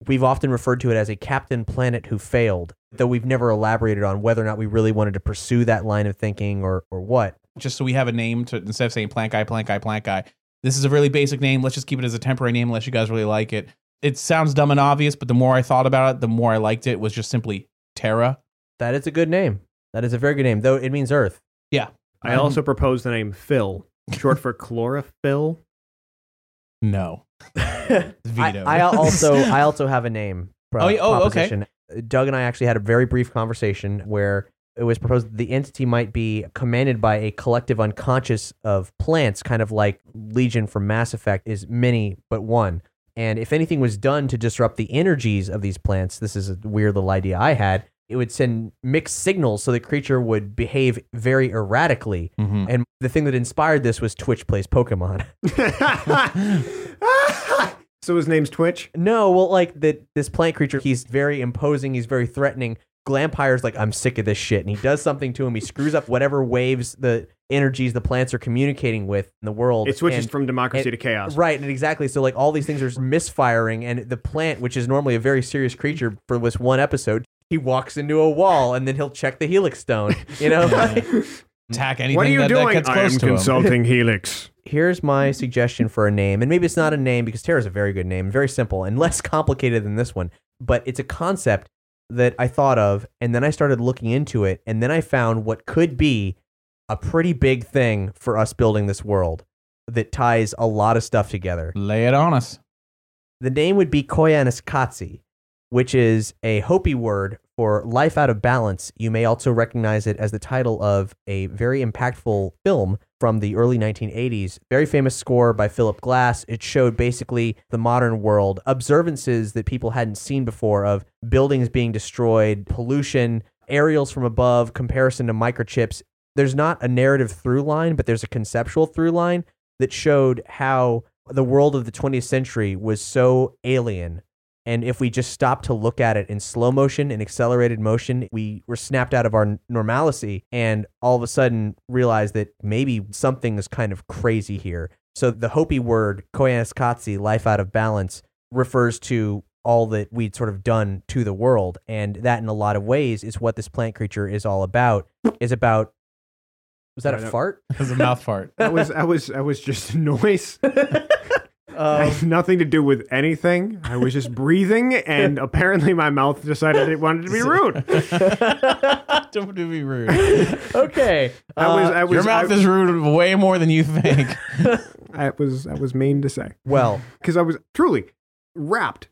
We've often referred to it as a Captain Planet who failed, though we've never elaborated on whether or not we really wanted to pursue that line of thinking or, or what.
just so we have a name to instead of saying plant guy, plant guy, plant guy. this is a really basic name. Let's just keep it as a temporary name unless you guys really like it. It sounds dumb and obvious, but the more I thought about it, the more I liked it. it was just simply Terra.
That is a good name. That is a very good name, though it means Earth.
Yeah.
I um, also proposed the name Phil, short for [laughs] chlorophyll.
No. [laughs]
I, I also I [laughs] also have a name. pro-
Oh, yeah, oh, okay.
Doug and I actually had a very brief conversation where it was proposed that the entity might be commanded by a collective unconscious of plants, kind of like Legion from Mass Effect is many but one. And if anything was done to disrupt the energies of these plants, this is a weird little idea I had. It would send mixed signals so the creature would behave very erratically.
Mhm.
And the thing that inspired this was Twitch plays Pokemon. [laughs] [laughs]
so his name's Twitch.
No, well, like that this plant creature, he's very imposing, he's very threatening. Glampire's like, I'm sick of this shit, and he does something to him. He screws up whatever waves the energies the plants are communicating with in the world.
It switches
and-
from democracy
and-
to chaos.
Right, and exactly. So like all these things are misfiring, and the plant, which is normally a very serious creature for this one episode, he walks into a wall, and then he'll check the helix stone. You [laughs] know.
Attack anything
What are you
that, that
doing?
gets
I
close
am
to him.
consulting [laughs] Helix.
here's my suggestion for a name, and maybe it's not a name because Terra's a very good name, very simple and less [laughs] complicated than this one, but it's a concept that I thought of, and then I started looking into it, and then I found what could be a pretty big thing for us building this world that ties a lot of stuff together.
Lay it on us.
The name would be Koyaanisqatsi, which is a Hopi word for life out of balance. You may also recognize it as the title of a very impactful film from the early 1980s. Very famous score by Philip Glass. It showed basically the modern world, observances that people hadn't seen before of buildings being destroyed, pollution, aerials from above, comparison to microchips. There's not a narrative through line, but there's a conceptual through line that showed how the world of the 20th century was so alien. And if we just stop to look at it in slow motion and accelerated motion, we were snapped out of our normalcy and all of a sudden realized that maybe something is kind of crazy here. So the Hopi word, Koyaanisqatsi, life out of balance, refers to all that we'd sort of done to the world. And that, in a lot of ways, is what this plant creature is all about. Is about. Was that a fart?
It was a mouth fart.
That was that was that was just a noise. [laughs]
Um,
had nothing to do with anything. I was just breathing, and [laughs] apparently my mouth decided it wanted to be rude. [laughs]
Don't be rude.
okay.
I was,
Uh,
I was,
Your mouth
I,
is rude way more than you think. [laughs]
I was, I was mean to say
well,
because I was truly wrapped.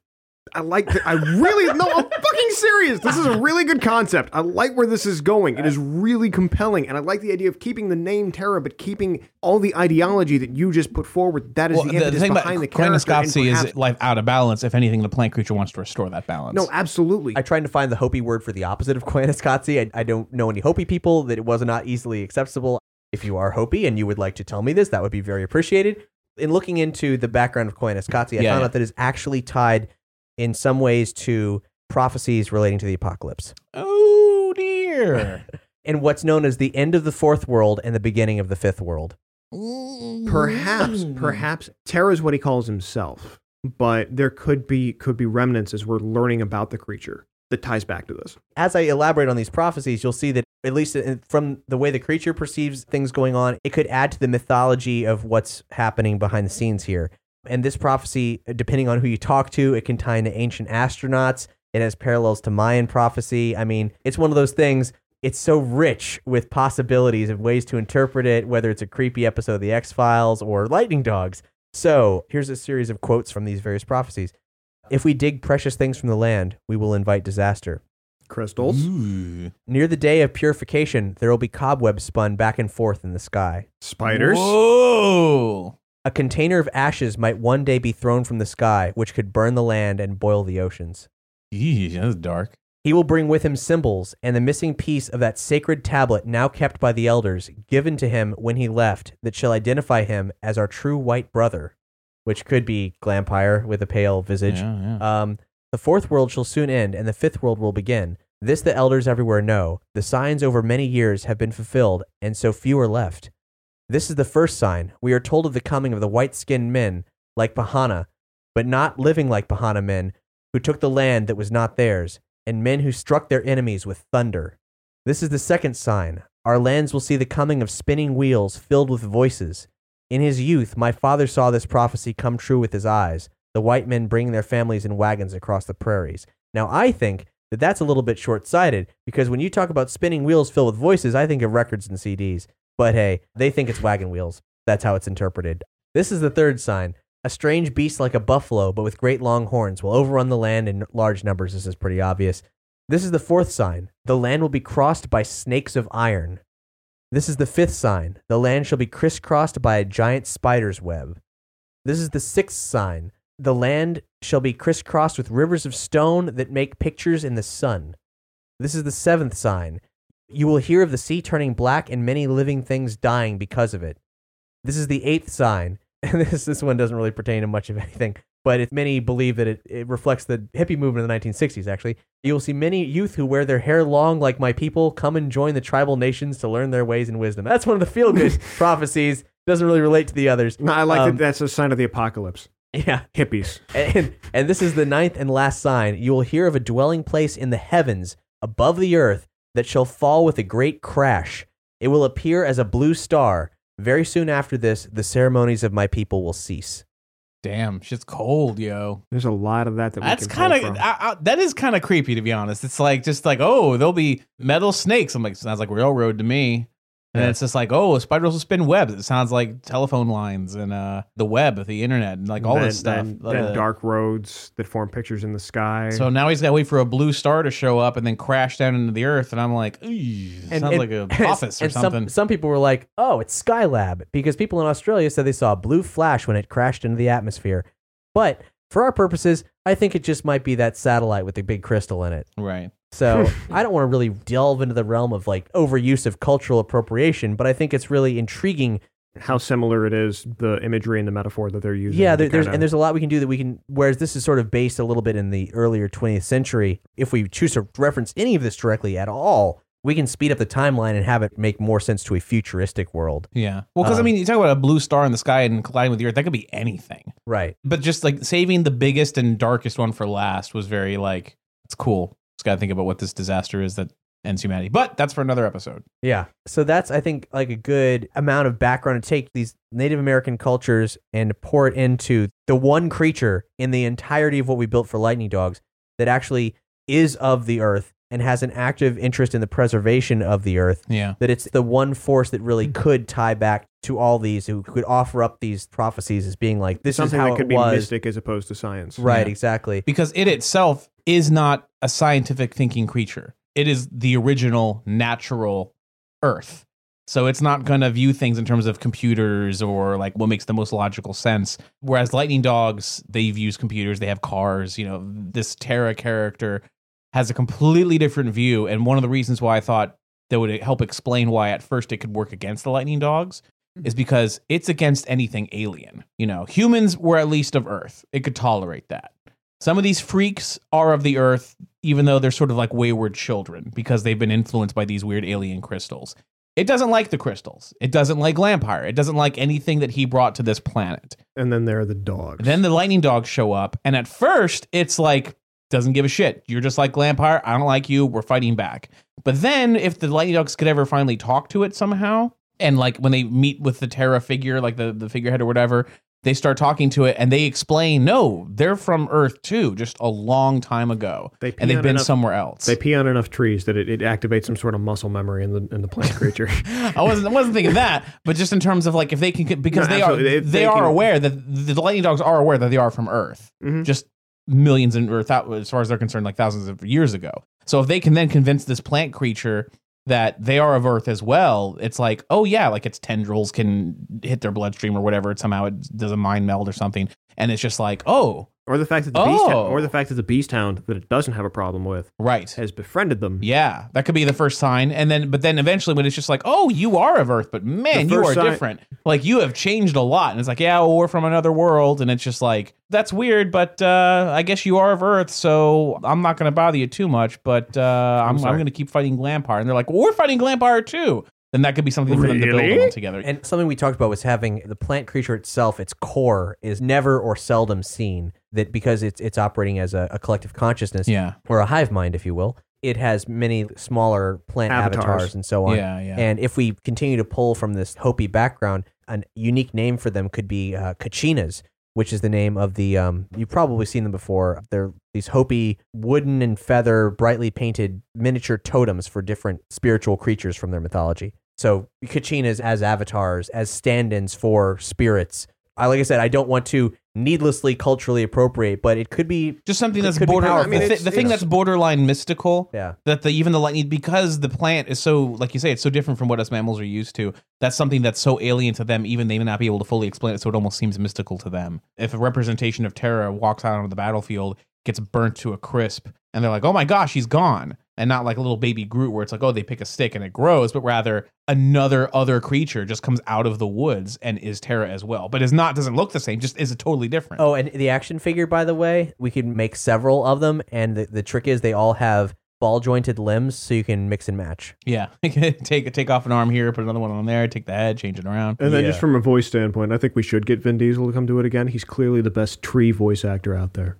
I like. The, I really no. I'm fucking serious. This is a really good concept. I like where this is going. It is really compelling, and I like the idea of keeping the name Terra, but keeping all the ideology that you just put forward. That is
well,
the
the, the
impetus
thing about
behind the character. and
is life out of balance. If anything, the plant creature wants to restore that balance.
no, absolutely.
I tried to find the Hopi word for the opposite of Koyaanisqatsi. I, I don't know any Hopi people that it was not easily acceptable. If you are Hopi and you would like to tell me this, that would be very appreciated. In looking into the background of Koyaanisqatsi, I
Yeah,
found
yeah.
out that it's actually tied in some ways to prophecies relating to the apocalypse
Oh dear. [laughs]
and what's known as the end of the fourth world and the beginning of the fifth world.
Perhaps, mm. perhaps Terra is what he calls himself, but there could be could be remnants as we're learning about the creature that ties back to this.
as I elaborate on these prophecies, you'll see that at least from the way the creature perceives things going on, it could add to the mythology of what's happening behind the scenes here. And this prophecy, depending on who you talk to, it can tie into ancient astronauts. It has parallels to Mayan prophecy. I mean, it's one of those things. It's so rich with possibilities of ways to interpret it, whether it's a creepy episode of The X Files or Lightning Dogs. So here's a series of quotes from these various prophecies. If we dig precious things from the land, we will invite disaster.
Crystals,
Ooh.
Near the day of purification, there will be cobwebs spun back and forth in the sky.
spiders,
Whoa.
A container of ashes might one day be thrown from the sky, which could burn the land and boil the oceans.
Eesh, that's dark.
He will bring with him symbols and the missing piece of that sacred tablet now kept by the elders, given to him when he left, that shall identify him as our true white brother, which could be Glampire with a pale visage.
Yeah, yeah.
Um, the fourth world shall soon end, and the fifth world will begin. This the elders everywhere know. The signs over many years have been fulfilled, and so few are left. This is the first sign. We are told of the coming of the white skinned men, like Pahana, but not living like Pahana men, who took the land that was not theirs, and men who struck their enemies with thunder. This is the second sign. Our lands will see the coming of spinning wheels filled with voices. In his youth, my father saw this prophecy come true with his eyes the white men bringing their families in wagons across the prairies. Now, I think that that's a little bit short sighted because when you talk about spinning wheels filled with voices, I think of records and CDs. But hey, they think it's wagon wheels. That's how it's interpreted. This is the third sign. A strange beast like a buffalo, but with great long horns, will overrun the land in large numbers. This is pretty obvious. This is the fourth sign. The land will be crossed by snakes of iron. This is the fifth sign. The land shall be crisscrossed by a giant spider's web. This is the sixth sign. The land shall be crisscrossed with rivers of stone that make pictures in the sun. This is the seventh sign. You will hear of the sea turning black and many living things dying because of it. This is the eighth sign. [laughs] And this, this one doesn't really pertain to much of anything, but it, many believe that it, it reflects the hippie movement of the 1960s, actually. You will see many youth who wear their hair long like my people come and join the tribal nations to learn their ways and wisdom. That's one of the feel good [laughs] prophecies. Doesn't really relate to the others.
No, I like
Um,
that. That's a sign of the apocalypse.
Yeah.
Hippies. [laughs]
And, and this is the ninth and last sign. You will hear of a dwelling place in the heavens above the earth that shall fall with a great crash. It will appear as a blue star. Very soon after this, the ceremonies of my people will cease.
Damn, shit's cold, yo.
There's a lot of that that
That's kind of that is kind of creepy to be honest. It's like just like oh, there'll be metal snakes. I'm like sounds like railroad to me. And
Yeah.
it's just like oh, spiders will spin webs. It sounds like telephone lines and uh the web, of the internet, and like all
then,
this stuff.
Then,
Uh,
then dark roads that form pictures in the sky.
So now he's got to wait for a blue star to show up and then crash down into the earth. And I'm like, "Ew, sounds like a [laughs] office or
and
something.
Some, some people were like, oh, it's Skylab, because people in Australia said they saw a blue flash when it crashed into the atmosphere. But for our purposes, I think it just might be that satellite with the big crystal in it.
right.
So [laughs] I don't want to really delve into the realm of like overuse of cultural appropriation, but I think it's really intriguing.
how similar it is, the imagery and the metaphor that they're using.
Yeah, there, there's
kinda-
and there's a lot we can do that we can. Whereas this is sort of based a little bit in the earlier 20th century. If we choose to reference any of this directly at all, we can speed up the timeline and have it make more sense to a futuristic world.
Yeah. Well, because I
Um,
mean, you talk about a blue star in the sky and colliding with the earth. That could be anything.
Right.
But just like saving the biggest and darkest one for last was very like it's cool. Just got to think about what this disaster is that ends humanity. But that's for another episode.
Yeah. So that's I think like a good amount of background to take these Native American cultures and pour it into the one creature in the entirety of what we built for lightning dogs that actually is of the earth and has an active interest in the preservation of the earth.
Yeah.
That it's the one force that really mm-hmm. could tie back to all these who could offer up these prophecies as being like this
something
is how
that could
it
be
was.
mystic as opposed to science.
Right,
Yeah.
exactly.
Because it itself is not a scientific thinking creature. It is the original natural earth. So it's not going to view things in terms of computers or like what makes the most logical sense. Whereas lightning dogs, they've used computers, they have cars, you know, this Terra character has a completely different view. And one of the reasons why I thought that would help explain why at first it could work against the lightning dogs mm-hmm. is because it's against anything alien. You know, humans were at least of Earth. It could tolerate that. Some of these freaks are of the Earth, even though they're sort of like wayward children because they've been influenced by these weird alien crystals. It doesn't like the crystals. It doesn't like Glampire. It doesn't like anything that he brought to this planet.
And then there are the dogs.
Then the lightning dogs show up, and at first it's like doesn't give a shit. You're just like Glampire. I don't like you. We're fighting back. But then if the lightning dogs could ever finally talk to it somehow, and like when they meet with the Terra figure, like the the figurehead or whatever, they start talking to it and they explain, no, they're from Earth too, just a long time ago,
They
and they've been
enough-
somewhere else.
they pee on enough trees that it, it activates some sort of muscle memory in the in the plant creature. [laughs]
I wasn't I wasn't thinking that, but just in terms of like if they can because
No,
they
absolutely.
are they,
they
are
can-
aware that the lightning dogs are aware that they are from Earth,
Mhm.
just millions and or thou- as far as they're concerned, like thousands of years ago. So if they can then convince this plant creature that they are of Earth as well, it's like oh yeah, like its tendrils can hit their bloodstream or whatever. It Somehow it does a mind meld or something, and it's just like oh
or the fact that the beast
Oh.
or the fact that the beast hound that it doesn't have a problem with
right.
has befriended them.
Yeah, that could be the first sign, and then but then eventually when it's just like, oh, you are of Earth, but man,
The
you
first
are
sign-
different. Like you have changed a lot, and it's like, yeah, well, we're from another world, and it's just like that's weird, but uh, I guess you are of Earth, so I'm not going to bother you too much, but uh, I'm, I'm,
sorry.
going to keep fighting Glampire, and they're like, well, we're fighting Glampire too. Then that could be something for them to build
Really?
on together.
And something we talked about was having the plant creature itself, its core, is never or seldom seen. That because it's it's operating as a, a collective consciousness,
yeah,
or a hive mind, if you will. It has many smaller plant
Avatars.
avatars, and so on.
yeah, yeah.
And if we continue to pull from this Hopi background, a unique name for them could be uh, kachinas, which is the name of the. Um, you've probably seen them before. They're these Hopi wooden and feather, brightly painted miniature totems for different spiritual creatures from their mythology. So kachinas as avatars, as stand-ins for spirits. I like I said, I don't want to needlessly culturally appropriate, but it could be
Just something that's
could be
border. the,
I mean,
thi-
it's-
the thing that's borderline mystical.
yeah.
That the even the lightning because the plant is so like you say it's so different from what us mammals are used to. That's something that's so alien to them. Even they may not be able to fully explain it, so it almost seems mystical to them. If a representation of Terra walks out onto the battlefield, gets burnt to a crisp, and they're like, "Oh my gosh, he's gone," and not like a little baby Groot where it's like, "Oh, they pick a stick and it grows," but rather another other creature just comes out of the woods and is Terra as well, but is not doesn't look the same, just is a totally different.
Oh, and the action figure, by the way, we can make several of them, and the, the trick is they all have ball jointed limbs, so you can mix and match.
Yeah, [laughs] take take off an arm here, put another one on there, take the head, change it around.
And then
Yeah.
just from a voice standpoint, I think we should get Vin Diesel to come do it again. He's clearly the best tree voice actor out there.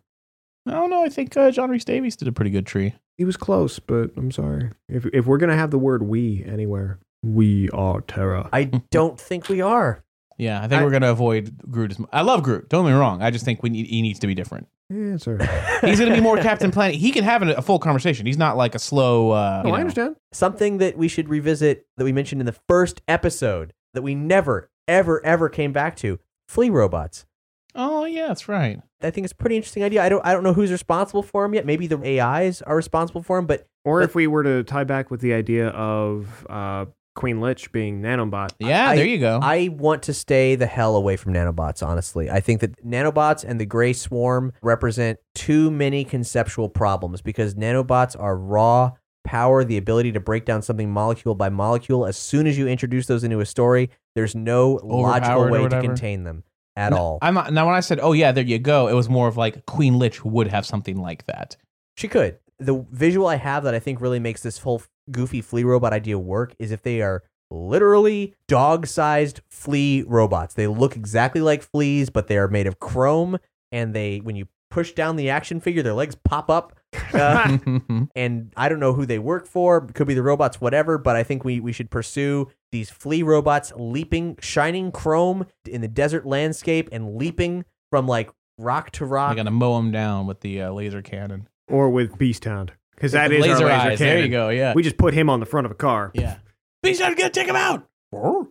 I don't know. I think uh, John Rhys-Davies did a pretty good tree.
He was close, but I'm sorry. If if we're gonna have the word "we" anywhere, we are Terra.
I don't think we are.
Yeah, I think
I-
we're gonna avoid Groot. As mu- I love Groot. Don't get me wrong. I just think we need, he needs to be different.
Yeah, sir. [laughs]
He's gonna be more Captain Planet. He can have a, a full conversation. He's not like a slow. Uh,
No,
you
I
know.
understand.
Something that we should revisit that we mentioned in the first episode that we never, ever, ever came back to flea robots.
Oh yeah, that's right.
I think it's a pretty interesting idea. I don't, I don't know who's responsible for them yet. Maybe the AIs are responsible for them, but
Or
But-
if we were to tie back with the idea of uh, Queen Lich being Nanobot,
Yeah,
I-
there you go.
I want to stay the hell away from nanobots, honestly. I think that nanobots and the gray swarm represent too many conceptual problems because nanobots are raw power, the ability to break down something molecule by molecule. As soon as you introduce those into a story, there's no logical way to contain them at all.
I'm not, now when I said, "Oh yeah, there you go," it was more of like Queen Lich would have something like that.
She could. The visual I have that I think really makes this whole goofy flea robot idea work is if they are literally dog sized flea robots. They look exactly like fleas, but they are made of chrome. And they, when you push down the action figure, their legs pop up. [laughs] And I don't know who they work for. Could be the robots, whatever. But I think we, we should pursue these flea robots leaping, shining chrome in the desert landscape and leaping from like rock to rock.
They're gonna mow him down with the uh, laser cannon.
or with Beast Hound, because that
With
is
laser
our laser
eyes.
cannon.
There you go. Yeah.
We just put him on the front of a car.
yeah. Beast Hound, gonna take him out.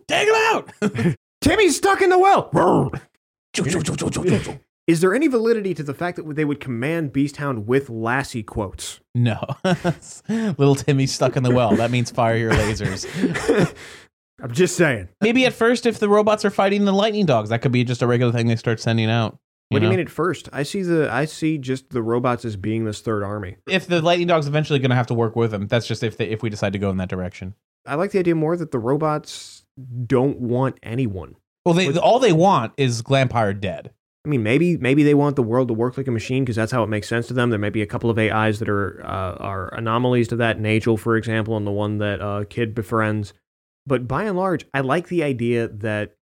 Take him out. [laughs] [laughs]
Timmy's stuck in the well. Is there any validity to the fact that they would command Beast Hound with Lassie quotes?
no. [laughs] Little Timmy stuck in the well. That means fire your lasers. [laughs]
I'm just saying.
Maybe at first, if the robots are fighting the lightning dogs, that could be just a regular thing they start sending out.
What do you
know?
mean at first? I see the I see just the robots as being this third army.
If the lightning dogs eventually going to have to work with them, that's just if they, if we decide to go in that direction.
I like the idea more that the robots don't want anyone.
Well, they all they want is Glampire dead.
I mean, maybe maybe they want the world to work like a machine because that's how it makes sense to them. There may be a couple of AIs that are uh, are anomalies to that. Nagel, for example, and the one that uh, Kid befriends. But by and large, I like the idea that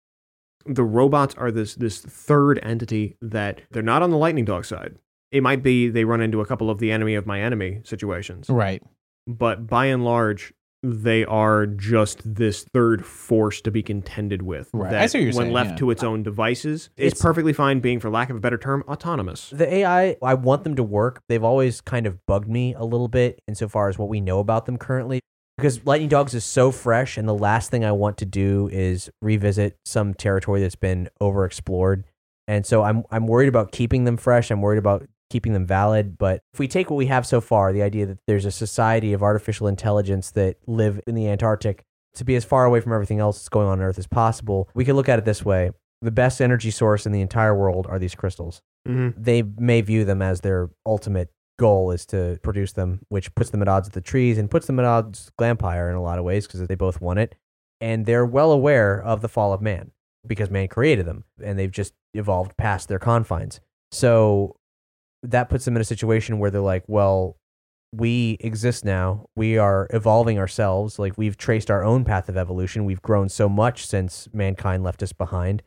the robots are this this third entity that they're not on the lightning dog side. It might be they run into a couple of the enemy of my enemy situations,
Right.
but by and large, they are just this third force to be contended with.
Right.
That
I see what you're
when
saying,
left
yeah.
to its own devices, it's,
It's-
perfectly fine being, for lack of a better term, autonomous.
The AI, I want them to work. They've always kind of bugged me a little bit insofar as what we know about them currently. Because Lightning Dogs is so fresh, and the last thing I want to do is revisit some territory that's been overexplored. And so I'm I'm worried about keeping them fresh. I'm worried about keeping them valid. But if we take what we have so far, the idea that there's a society of artificial intelligence that live in the Antarctic to be as far away from everything else that's going on on Earth as possible, we can look at it this way. The best energy source in the entire world are these crystals
Mm-hmm.
they may view them as their ultimate goal is to produce them, which puts them at odds with the trees and puts them at odds with Glampire in a lot of ways because they both want it. And they're well aware of the fall of man because man created them and they've just evolved past their confines. So that puts them in a situation where they're like, well, we exist now. We are evolving ourselves. Like we've traced our own path of evolution. We've grown so much since mankind left us behind.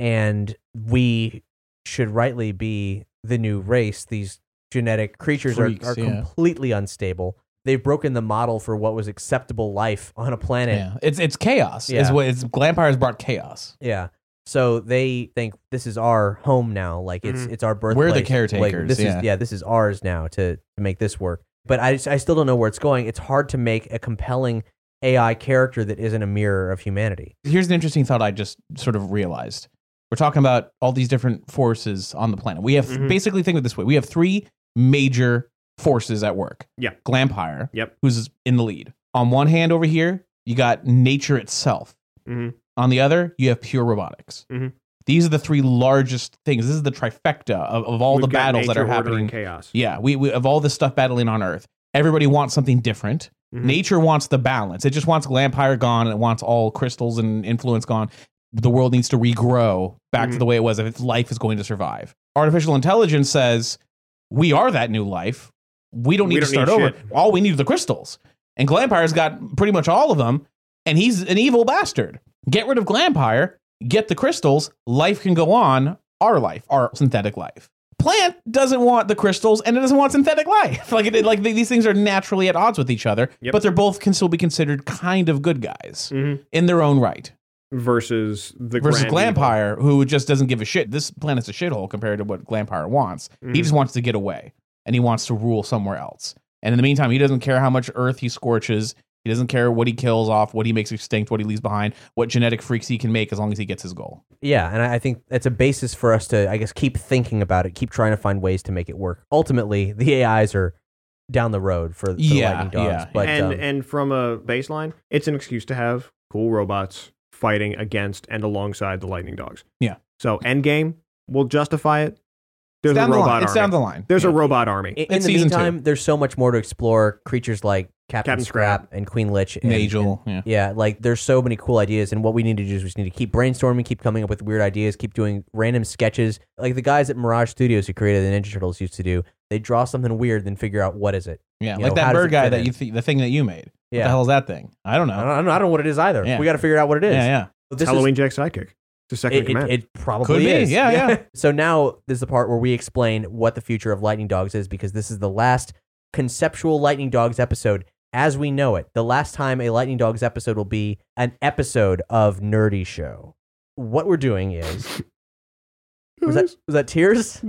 And we should rightly be the new race. These genetic creatures
Freaks,
are, are
yeah.
completely unstable. they've broken the model for what was acceptable life on a planet.
Yeah, it's it's chaos. Is
Yeah.
what it's Glampire has brought chaos.
Yeah. So they think this is our home now. Like it's it's our birthplace.
We're the
Like,
caretakers,
this
yeah.
is yeah, this is ours now to, to make this work. But I just- I still don't know where it's going. It's hard to make a compelling AI character that isn't a mirror of humanity.
Here's an interesting thought I just sort of realized. We're talking about all these different forces on the planet. We have
Mhm.
basically think of it this way: we have three major forces at work.
Yeah.
Glampire,
Yep.
who's in the lead. On one hand, over here, you got nature itself.
Mhm.
On the other, you have pure robotics.
Mhm.
These are the three largest things. This is the trifecta of, of all
We've
the battles that are happening.
chaos.
Yeah, we, we of all this stuff battling on Earth. Everybody wants something different.
Mhm.
Nature wants the balance. It just wants Glampire gone and it wants all crystals and influence gone. The world needs to regrow back to
Mhm.
the way it was if its life is going to survive. Artificial intelligence says, We are that new life. We don't
We
need to
don't
start over.
shit.
All we need are the crystals. And Glampire's got pretty much all of them, and he's an evil bastard. Get rid of Glampire, get the crystals, life can go on, our life, our synthetic life. Plant doesn't want the crystals and it doesn't want synthetic life. [laughs] Like it, like these things are naturally at odds with each other,
Yep.
but they're both can still be considered kind of good guys
Mhm.
in their own right.
Versus the
Versus
grand evil.
Glampire, who just doesn't give a shit. This planet's a shithole compared to what Glampire wants. He
Mhm.
just wants to get away and he wants to rule somewhere else. And in the meantime, he doesn't care how much Earth he scorches. He doesn't care what he kills off, what he makes extinct, what he leaves behind, what genetic freaks he can make as long as he gets his goal.
Yeah, and I I think it's a basis for us to, I guess, keep thinking about it, keep trying to find ways to make it work. Ultimately, the AIs are down the road for, for the lightning dogs.
yeah.
But
and
um,
and from a baseline, it's an excuse to have cool robots fighting against and alongside the lightning dogs.
Yeah.
So Endgame will justify it. There's
It's down
a
the
robot
line. It's
army.
down the line.
There's a robot army.
in, in
It's
the
season
meantime, there's so much more to explore. Creatures like Captain,
Captain
Scrap,
Scrap.
and Queen Lich, and,
Nagel,
and-
yeah.
yeah, like there's so many cool ideas. And what we need to do is we just need to keep brainstorming, keep coming up with weird ideas, keep doing random sketches, like the guys at Mirage Studios who created the Ninja Turtles used to do. They draw something weird, then figure out what is it.
Yeah,
You
like
know,
that
does
bird guy that
in?
you th- the thing that you made. What
Yeah.
the hell is that thing? I don't know.
I don't, I don't know. I don't know what it is either.
Yeah.
We got to figure out what it is.
Yeah, yeah.
But this is-
Halloween Jack Sidekick. It's a second
It, it,
command.
it probably
Could be.
is.
Yeah, yeah. [laughs]
so now this is the part where we explain what the future of Lightning Dogs is because this is the last conceptual Lightning Dogs episode as we know it. The last time a Lightning Dogs episode will be an episode of Nerdy Show. What we're doing is. [laughs] Was that, was that tears?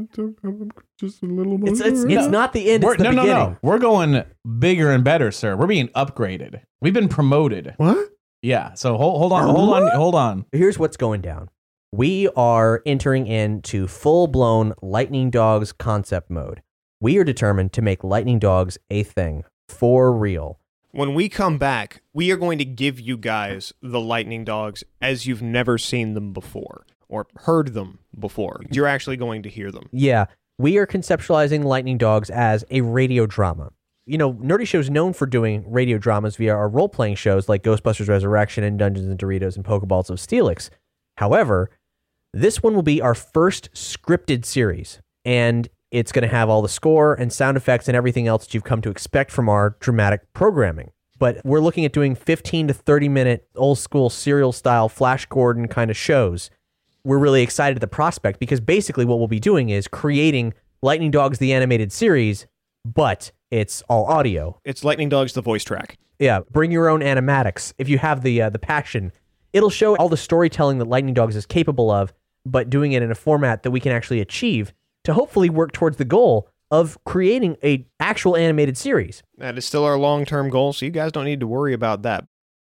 just a little
It's, it's, it's not the end,
We're,
it's the
no, no, no. We're going bigger and better, sir. We're being upgraded. We've been promoted.
What?
Yeah. So hold, hold on, hold on, hold on.
Here's what's going down. We are entering into full blown Lightning Dogs concept mode. We are determined to make Lightning Dogs a thing for real.
When we come back, we are going to give you guys the lightning dogs as you've never seen them before or heard them before. You're actually going to hear them.
Yeah, we are conceptualizing Lightning Dogs as a radio drama. You know, Nerdy Show's known for doing radio dramas via our role playing shows like Ghostbusters Resurrection and Dungeons and Doritos and Pokeballs of Steelix. However, this one will be our first scripted series, and it's going to have all the score and sound effects and everything else that you've come to expect from our dramatic programming. But we're looking at doing 15 to 30 minute old school serial style Flash Gordon kind of shows we're really excited at the prospect because basically what we'll be doing is creating Lightning Dogs the animated series, but it's all audio.
It's Lightning Dogs, the voice track.
Yeah, bring your own animatics if you have the uh, the passion. It'll show all the storytelling that Lightning Dogs is capable of, but doing it in a format that we can actually achieve to hopefully work towards the goal of creating a actual animated series.
That is still our long term goal, so you guys don't need to worry about that.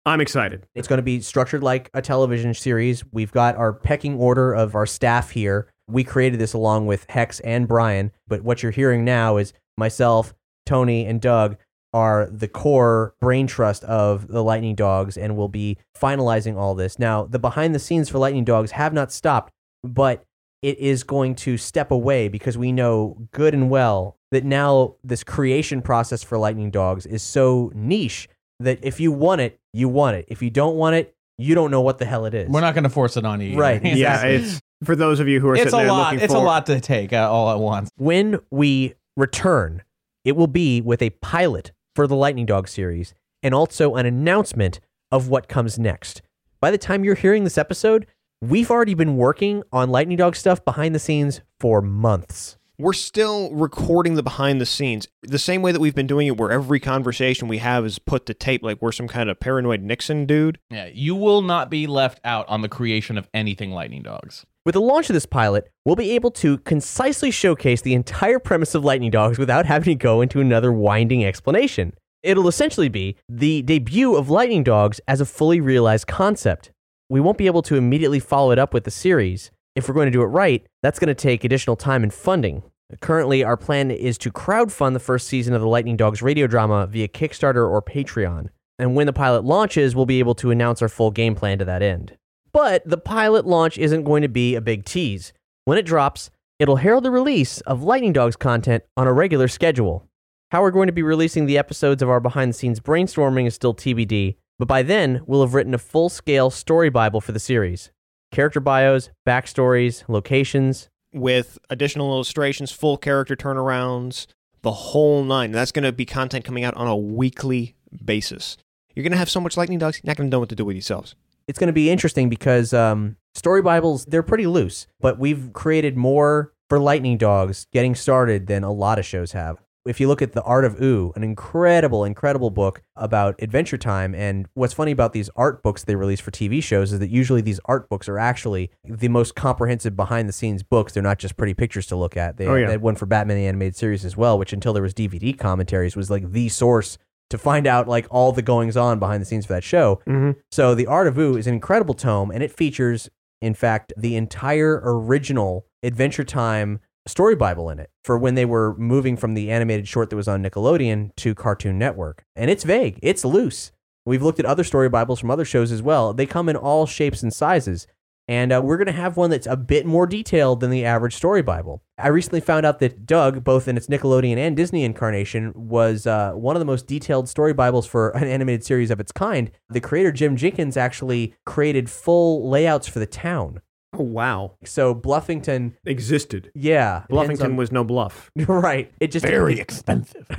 I'm excited.
It's going to be structured like a television series. We've got our pecking order of our staff here. We created this along with Hex and Brian, but what you're hearing now is myself, Tony, and Doug are the core brain trust of the Lightning Dogs, and we'll be finalizing all this. Now, the behind the scenes for Lightning Dogs have not stopped, but it is going to step away because we know good and well that now this creation process for Lightning Dogs is so niche that if you want it, you want it. If you don't want it, you don't know what the hell it is.
We're not going to force it on you. either.
Right, [laughs]
Yeah, it's for those of you who are
it's
sitting
a
there
lot.
looking
It's
for
a lot to take uh, all at once.
when we return, it will be with a pilot for the Lightning Dog series and also an announcement of what comes next. By the time you're hearing this episode, we've already been working on Lightning Dog stuff behind the scenes for months.
we're still recording the behind the scenes the same way that we've been doing it where every conversation we have is put to tape like we're some kind of paranoid nixon dude
Yeah, you will not be left out on the creation of anything Lightning Dogs.
With the launch of this pilot, we'll be able to concisely showcase the entire premise of Lightning Dogs without having to go into another winding explanation. It'll essentially be the debut of Lightning Dogs as a fully realized concept. We won't be able to immediately follow it up with the series. If we're going to do it right, that's going to take additional time and funding. Currently, our plan is to crowdfund the first season of the Lightning Dogs radio drama via Kickstarter or Patreon. And when the pilot launches, we'll be able to announce our full game plan to that end. But the pilot launch isn't going to be a big tease. When it drops, it'll herald the release of Lightning Dogs content on a regular schedule. How we're going to be releasing the episodes of our behind the scenes brainstorming is still TBD, but by then, we'll have written a full scale story Bible for the series character bios, backstories, locations.
with additional illustrations full character turnarounds the whole nine that's going to be content coming out on a weekly basis you're going to have so much lightning dogs you're not going to know what to do with yourselves
It's going to be interesting because um, story Bibles, they're pretty loose, but we've created more for Lightning Dogs getting started than a lot of shows have. If you look at The Art of Ooo, an incredible, incredible book about Adventure Time. And what's funny about these art books they release for TV shows is that usually these art books are actually the most comprehensive behind the scenes books. They're not just pretty pictures to look at. They,
Oh, yeah.
they had one for Batman the Animated Series as well, which until there was DVD commentaries was like the source to find out like all the goings on behind the scenes for that show.
mm-hmm.
So The Art of Ooo is an incredible tome, and it features, in fact, the entire original Adventure Time story Bible in it for when they were moving from the animated short that was on Nickelodeon to Cartoon Network. And it's vague, it's loose. We've looked at other story Bibles from other shows as well. They come in all shapes and sizes. And uh, we're going to have one that's a bit more detailed than the average story Bible. I recently found out that Doug, both in its Nickelodeon and Disney incarnation, was uh, one of the most detailed story Bibles for an animated series of its kind. The creator, Jim Jenkins, actually created full layouts for the town.
oh wow
So Bluffington,
existed
yeah.
bluffington
on-
was no bluff [laughs]
right. It just
Very [laughs] expensive. [laughs]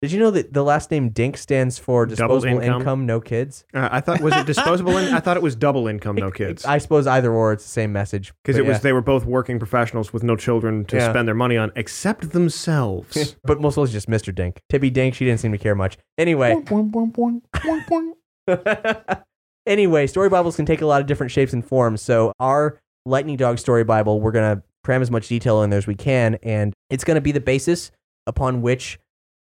Did you know that the last name Dink stands for disposable income.
income?
no kids?
uh, i thought was it disposable in- i thought it was double income no [laughs] kids
I suppose either or, it's the same message.
because
But
it was
yeah.
they were both working professionals with no children to
Yeah.
spend their money on except themselves [laughs]
but most was just Mr. Dink. Tippi Dink, she didn't seem to care much. Anyway. [laughs] anyway, story Bibles can take a lot of different shapes and forms. So our Lightning Dog Story Bible, we're gonna cram as much detail in there as we can, and it's gonna be the basis upon which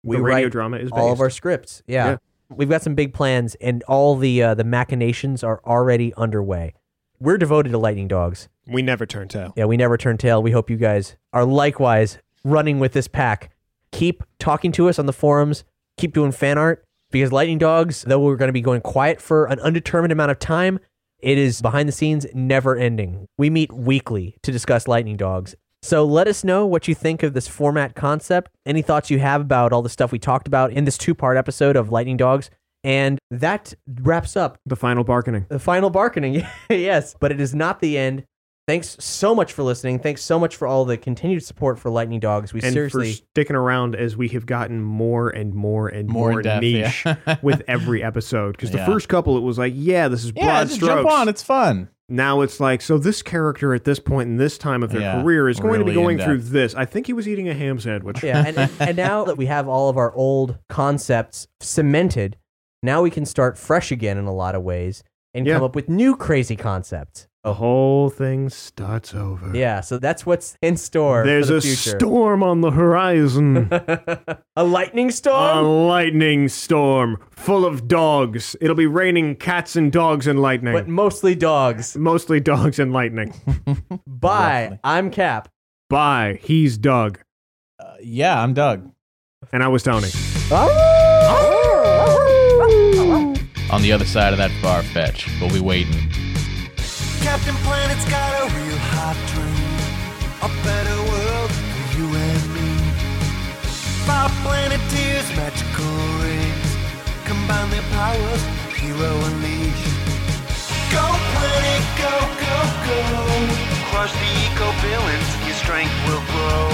we
the radio
write
drama is
all of our scripts. Yeah.
Yeah.
We've got some big plans and all the uh, the machinations are already underway. We're devoted to lightning dogs.
we never turn tail
Yeah, we never turn tail. We hope you guys are likewise running with this pack. Keep talking to us on the forums. Keep doing fan art because lightning dogs, though we're going to be going quiet for an undetermined amount of time, it is behind the scenes never ending. We meet weekly to discuss lightning dogs. So let us know what you think of this format concept, any thoughts you have about all the stuff we talked about in this two part episode of Lightning Dogs. And that wraps up
the final bargaining
the final bargaining. [laughs] yes, but it is not the end. Thanks so much for listening. Thanks so much for all the continued support for Lightning Dogs. We
and
seriously
for sticking around as we have gotten more and more and
More
more,
depth,
niche
yeah.
with every episode. Because the [laughs]
Yeah.
first couple, it was like, yeah, this is broad
yeah, just
strokes.
jump on. It's fun.
Now it's like, so this character at this point in this time of their
Yeah,
career is going to be going through
in-depth.
this. I think he was eating a ham sandwich.
yeah, and, and, and now that we have all of our old concepts cemented, now we can start fresh again in a lot of ways and
Yeah.
come up with new crazy concepts.
The whole thing starts over.
Yeah, so that's what's in store.
There's
for the
a
future.
storm on the horizon. [laughs]
a lightning storm?
a lightning storm full of dogs. It'll be raining cats and dogs and lightning.
but mostly dogs.
Mostly dogs and lightning. [laughs]
Bye.
Roughly.
I'm Cap.
Bye. He's Doug.
Uh, yeah, I'm Doug.
And I was Tony.
On the other side of that far fetch, we'll be waiting.
Captain Planet's got a real hot dream. A better world for you and me. Five planeteers, magical rings. Combine their powers, hero unleash. Go planet, go, go, go. Crush the eco villains, your strength will grow.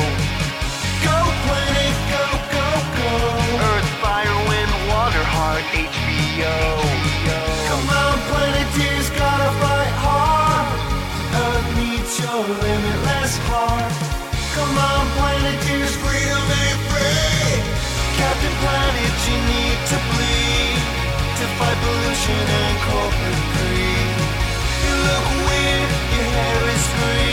Go planet, go, go, go. Earth, fire, wind, water, heart, HBO. Fight pollution and corporate greed. You look weird, your hair is green,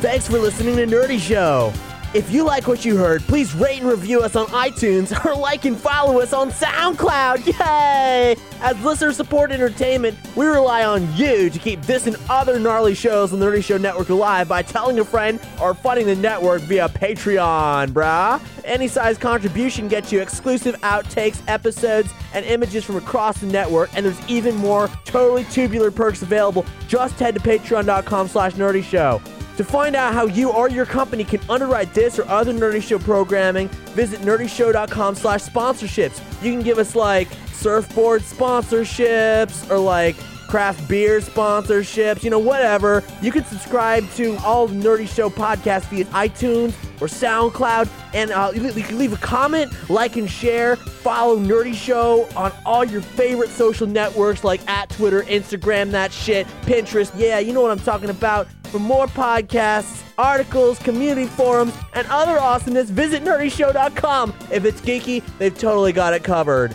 Thanks for listening to Nerdy Show. If you like what you heard, please rate and review us on iTunes [laughs] or like and follow us on SoundCloud. Yay! As listener support entertainment, we rely on you to keep this and other gnarly shows on the Nerdy Show Network alive by telling a friend or funding the network via Patreon, brah. Any size contribution gets you exclusive outtakes, episodes, and images from across the network, and there's even more totally tubular perks available. Just head to patreon.com slash nerdy show. To find out how you or your company can underwrite this or other Nerdy Show programming, visit nerdyshow.com slash sponsorships. You can give us like surfboard sponsorships or like craft beer sponsorships, you know, whatever. You can subscribe to all the Nerdy Show podcasts via iTunes or SoundCloud, and uh, you can leave a comment, like and share. Follow Nerdy Show on all your favorite social networks like at Twitter, Instagram, that shit, Pinterest. Yeah, you know what I'm talking about. For more podcasts, articles, community forums, and other awesomeness, visit nerdyshow.com. If it's geeky, they've totally got it covered.